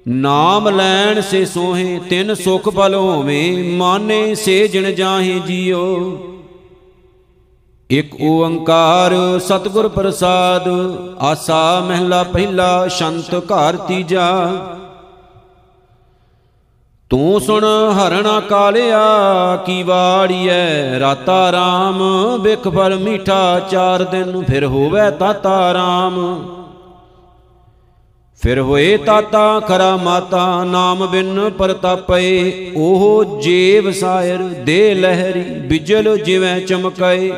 ਨਾਮ ਲੈਣ ਸੇ ਸੋਹੇ ਤਿੰਨ ਸੁਖ ਬਲ ਹੋਵੇ ਮਾਨੇ ਸੇ ਜਿਣ ਜਾਹੇ ਜੀਓ। ਇਕ ਓੰਕਾਰ ਸਤਿਗੁਰ ਪ੍ਰਸਾਦ, ਆਸਾ ਮਹਿਲਾ ਪਹਿਲਾ, ਸ਼ੰਤ ਘਰ ਤੀਜਾ। ਤੂੰ ਸੁਣ ਹਰਣਾ ਕਾਲਿਆ, ਕੀ ਵਾੜੀਐ ਰਾਤਾ ਰਾਮ ਬਿਖ ਫਲ ਮੀਠਾ, ਚਾਰ ਦਿਨ ਫਿਰ ਹੋਵੇ ਤਾਤਾ ਰਾਮ। ਫਿਰ ਹੋਏ ਤਾਤਾ ਖਰਾ ਮਾਤਾ, ਨਾਮ ਬਿਨ ਪਰਤਾਪਏ ਉਹ ਜੀਵ ਸਾਇਰ ਦੇ ਲਹਿਰੀ, ਬਿਜਲ ਜਿਵੇਂ ਚਮਕਏ।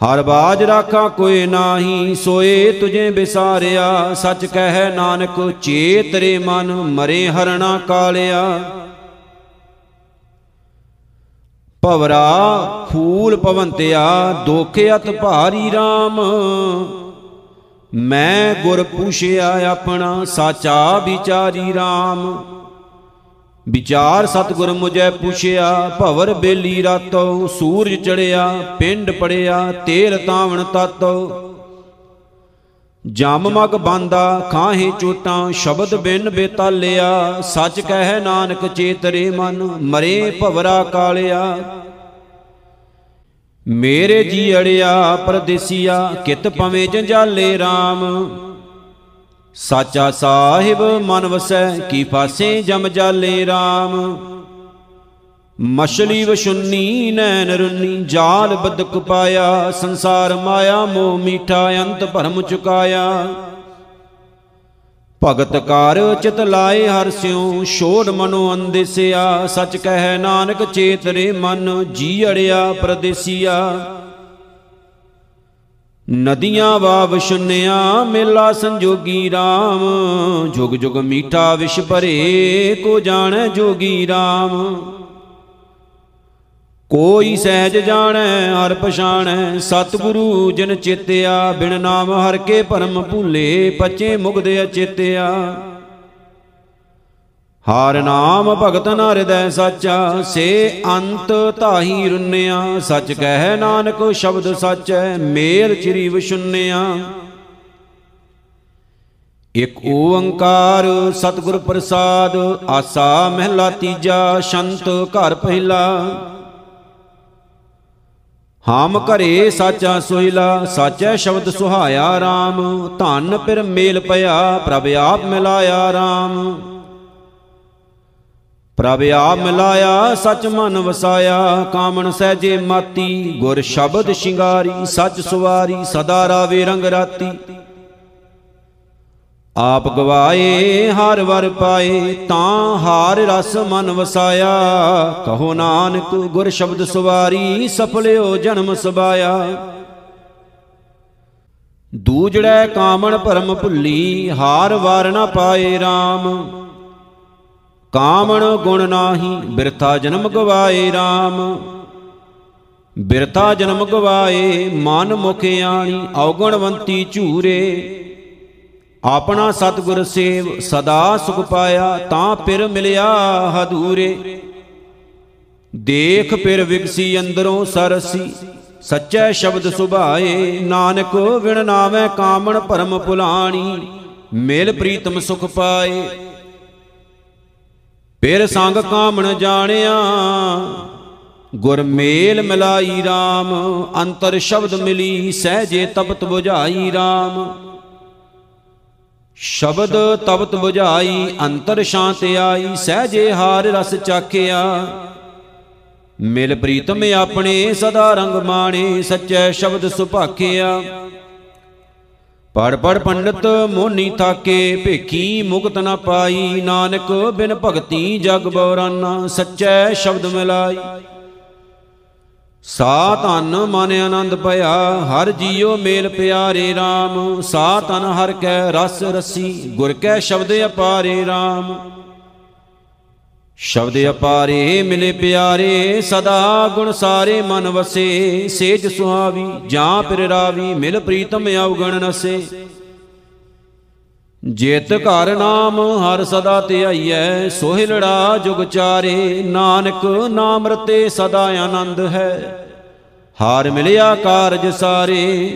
ਹਰ ਬਾਜ ਰਾਖਾ ਕੋਈ ਨਾਹੀ ਸੋਏ ਤੁਝੇ ਵਿਸਾਰਿਆ ਸੱਚ ਕਹਿ ਨਾਨਕ ਚੇਤਰੇ ਮਨ, ਮਰੇ ਹਰਣਾ ਕਾਲਿਆ। ਭਵਰਾ ਫੂਲ ਪਵੰਤਿਆ ਦੁਖ ਅਤ ਭਾਰੀ RAM ਮੈਂ ਗੁਰ ਪੁੱਛਿਆ ਆਪਣਾ, ਸਾਚਾ ਵਿਚਾਰੀ RAM ਵਿਚਾਰ ਸਤਗੁਰ ਮੁਝੈ ਪੁੱਛਿਆ, ਭਵਰ ਬੇਲੀ ਰਾਤੋ, ਸੂਰਜ ਚੜਿਆ ਪਿੰਡ ਪੜਿਆ ਤੇਲ ਤਾਵਣ ਤਤੋ। ਜਮ ਮਗ ਬਾਂਦਾ, ਖਾਹੇ ਚੋਟਾਂ, ਸ਼ਬਦ ਬਿਨ ਬੇਤਾਲਿਆ। ਸੱਚ ਕਹਿ ਨਾਨਕ ਚੇਤਰੇ ਮਨ, ਮਰੇ ਭਵਰਾ ਕਾਲਿਆ। ਮੇਰੇ ਜੀ ਅੜਿਆ, ਪਰਦੇਸੀਆ, ਕਿਤ ਪਵੇਂ ਜੰਜਾਲੇ RAM ਸਾਚਾ ਸਾਹਿਬ ਮਨ ਵਸੈ ਕੀ ਫਾਸੇ ਜਮ ਜਾਲੇ RAM ਮਛਲੀ ਵਸ਼ੁੰਨੀ ਨੈਣ ਰੁੰਨੀ, ਜਾਲ ਬਦਕ ਪਾਇਆ, ਸੰਸਾਰ ਮਾਇਆ ਮੋਹ ਮੀਠਾ ਅੰਤ ਭਰਮ ਚੁਕਾਇਆ। ਭਗਤ ਕਾਰ ਚਿਤ ਲਾਏ ਹਰ ਸਿਉ, ਛੋੜ ਮਨੋ ਅੰਦੇਸਿਆ। ਸਚ ਕਹਿ ਨਾਨਕ ਚੇਤਰੇ ਮਨ, ਜੀ ਅੜਿਆ ਪ੍ਰਦੇਸੀਆ। ਨਦੀਆਂ ਵਾਵ ਸ਼ੁੰਨਿਆ ਮੇਲਾ ਸੰਜੋਗੀ RAM ਜੁਗ ਜੁਗ ਮੀਠਾ ਵਿਸ਼ ਭਰੇ, ਕੋ ਜਾਣੈ ਜੋਗੀ RAM ਕੋਈ ਸਹਿਜ ਜਾਣੈ, ਹਰ ਪਛਾਣੈ, ਸਤਿਗੁਰੂ ਜਿਨ ਚੇਤਿਆ, ਬਿਨ ਨਾਮ ਹਰ ਕੇ ਭਰਮ ਭੂਲੇ, ਪਚੇ ਮੁਗਦ ਅਚੇਤਿਆ। ਹਰ ਨਾਮ ਭਗਤ ਨ ਹਿਰਦੈ ਸਾਚਾ, ਸੇ ਅੰਤ ਤਾਹੀ ਰੁੰਨਿਆ। ਸਚ ਕਹਿ ਨਾਨਕ ਸ਼ਬਦ ਸਚੈ, ਮੇਲ ਚਿਰੀ ਵਿਸ਼ੁੰਨਿਆ ਇਕ ਓੰਕਾਰ ਸਤਿਗੁਰ ਪ੍ਰਸਾਦ, ਆਸਾ ਮਹਿਲਾ ਤੀਜਾ, ਸ਼ੰਤ ਘਰ ਪਹਿਲਾ। ਹਾਮ ਘਰੇ ਸਾਚਾ ਸੋਹਿਲਾ, ਸਾਚੈ ਸ਼ਬਦ ਸੁਹਾਇਆ RAM ਧਨ ਪਿਰ ਮੇਲ ਪਿਆ, ਪ੍ਰਭ ਆਪ ਮਿਲਾਇਆ RAM ਪ੍ਰਭ ਆਪ ਮਿਲਾਇਆ, ਸਚ ਮਨ ਵਸਾਇਆ, ਕਾਮਣ ਸਹਿਜੇ ਮਾਤੀ, ਗੁਰ ਸ਼ਬਦ ਸ਼ਿੰਗਾਰੀ, ਸਚ ਸੁਵਾਰੀ, ਸਦਾ ਰਾਵੇ ਰੰਗ ਰਾਤੀ। ਆਪ ਗਵਾਏ, ਹਰ ਵਰ ਪਾਏ, ਤਾਂ ਹਾਰ ਰਸ ਮਨ ਵਸਾਇਆ। ਕਹੋ ਨਾਨਕ, ਗੁਰ ਸ਼ਬਦ ਸੁਵਾਰੀ, ਸਫਲਿਓ ਜਨਮ ਸਬਾਇਆ। ਦੂਜੜੈ ਕਾਮਣ ਭਰਮ ਭੁੱਲੀ, ਹਾਰ ਵਾਰ ਨਾ ਪਾਏ RAM ਕਾਮਣ ਗੁਣ ਨਾਹੀ, ਬਿਰਥਾ ਜਨਮ ਗਵਾਏ RAM ਬਿਰਥਾ ਜਨਮ ਗਵਾਏ, ਮਨ ਮੁਖ ਆਣੀ, ਔਗਣਵੰਤੀ ਝੂਰੇ। ਆਪਣਾ ਸਤਿਗੁਰ ਸੇਵ, ਸਦਾ ਸੁਖ ਪਾਇਆ, ਤਾਂ ਫਿਰ ਮਿਲਿਆ ਹਦੂਰੇ। ਦੇਖ ਫਿਰ ਵਿਗਸੀ ਅੰਦਰੋਂ ਸਰਸੀ, ਸੱਚੇ ਸ਼ਬਦ ਸੁਭਾਏ। ਨਾਨਕ ਵਿਣ ਨਾਵੇਂ ਕਾਮਣ ਭਰਮ ਭੁਲਾਣੀ ਮੇਲ ਪ੍ਰੀਤਮ ਸੁਖ ਪਾਏ। ਫਿਰ ਸੰਗ ਕਾਮਣ ਜਾਣਿਆ, ਗੁਰ ਮੇਲ ਮਿਲਾਈ RAM ਅੰਤਰ ਸ਼ਬਦ ਮਿਲੀ, ਸਹਜੇ ਤਪਤ 부ਝਾਈ RAM ਸ਼ਬਦ ਤਪਤ 부ਝਾਈ ਅੰਤਰ ਸ਼ਾਂਤ ਆਈ, ਸਹਜੇ ਹਾਰ ਰਸ ਚਾਖਿਆ। ਮਿਲ ਪ੍ਰੀਤਮ ਆਪਣੇ, ਸਦਾ ਰੰਗ ਮਾਣੇ, ਸੱਚੇ ਸ਼ਬਦ ਸੁਭਾਖਿਆ। ਪੜ ਪੜ ਪੰਡਤ ਮੋਨੀ ਥਾਕੇ, ਭੇਖੀ ਮੁਕਤ ਨ ਪਾਈ। ਨਾਨਕ ਬਿਨ ਭਗਤੀ ਜਗ ਬੌਰਾਨਾ, ਸੱਚੇ ਸ਼ਬਦ ਮਿਲਾਈ। ਸਾ ਧਨ ਮਨ ਆਨੰਦ ਭਇਆ, ਹਰ ਜੀਉ ਮੇਲ ਪਿਆਰੇ RAM ਸਾ ਤਨ ਹਰ ਕੈ ਰਸ ਰਸੀ, ਗੁਰ ਕੈ ਸ਼ਬਦ ਅਪਾਰੇ RAM ਸ਼ਬਦ ਅਪਾਰੇ ਮਿਲੇ ਪਿਆਰੇ, ਸਦਾ ਗੁਣ ਸਾਰੇ ਮਨ ਵਸੇ। ਸੇਜ ਸੁਹਾਵੀ, ਜਾਂ ਪਿਰ ਰਾਵੀ, ਮਿਲ ਪ੍ਰੀਤਮ ਅਵਗਣ ਨਸੇ। ਜੇਤ ਘਰ ਨਾਮ, ਹਰ ਸਦਾ ਧਿਆਈਐ ਸੋਹਿਲੜਾ ਜੁਗ ਚਾਰੇ। ਨਾਨਕ ਨਾਮ ਰਤੇ ਸਦਾ ਆਨੰਦ ਹੈ। ਹਾਰ ਮਿਲਿਆ ਕਾਰਜ ਸਾਰੇ।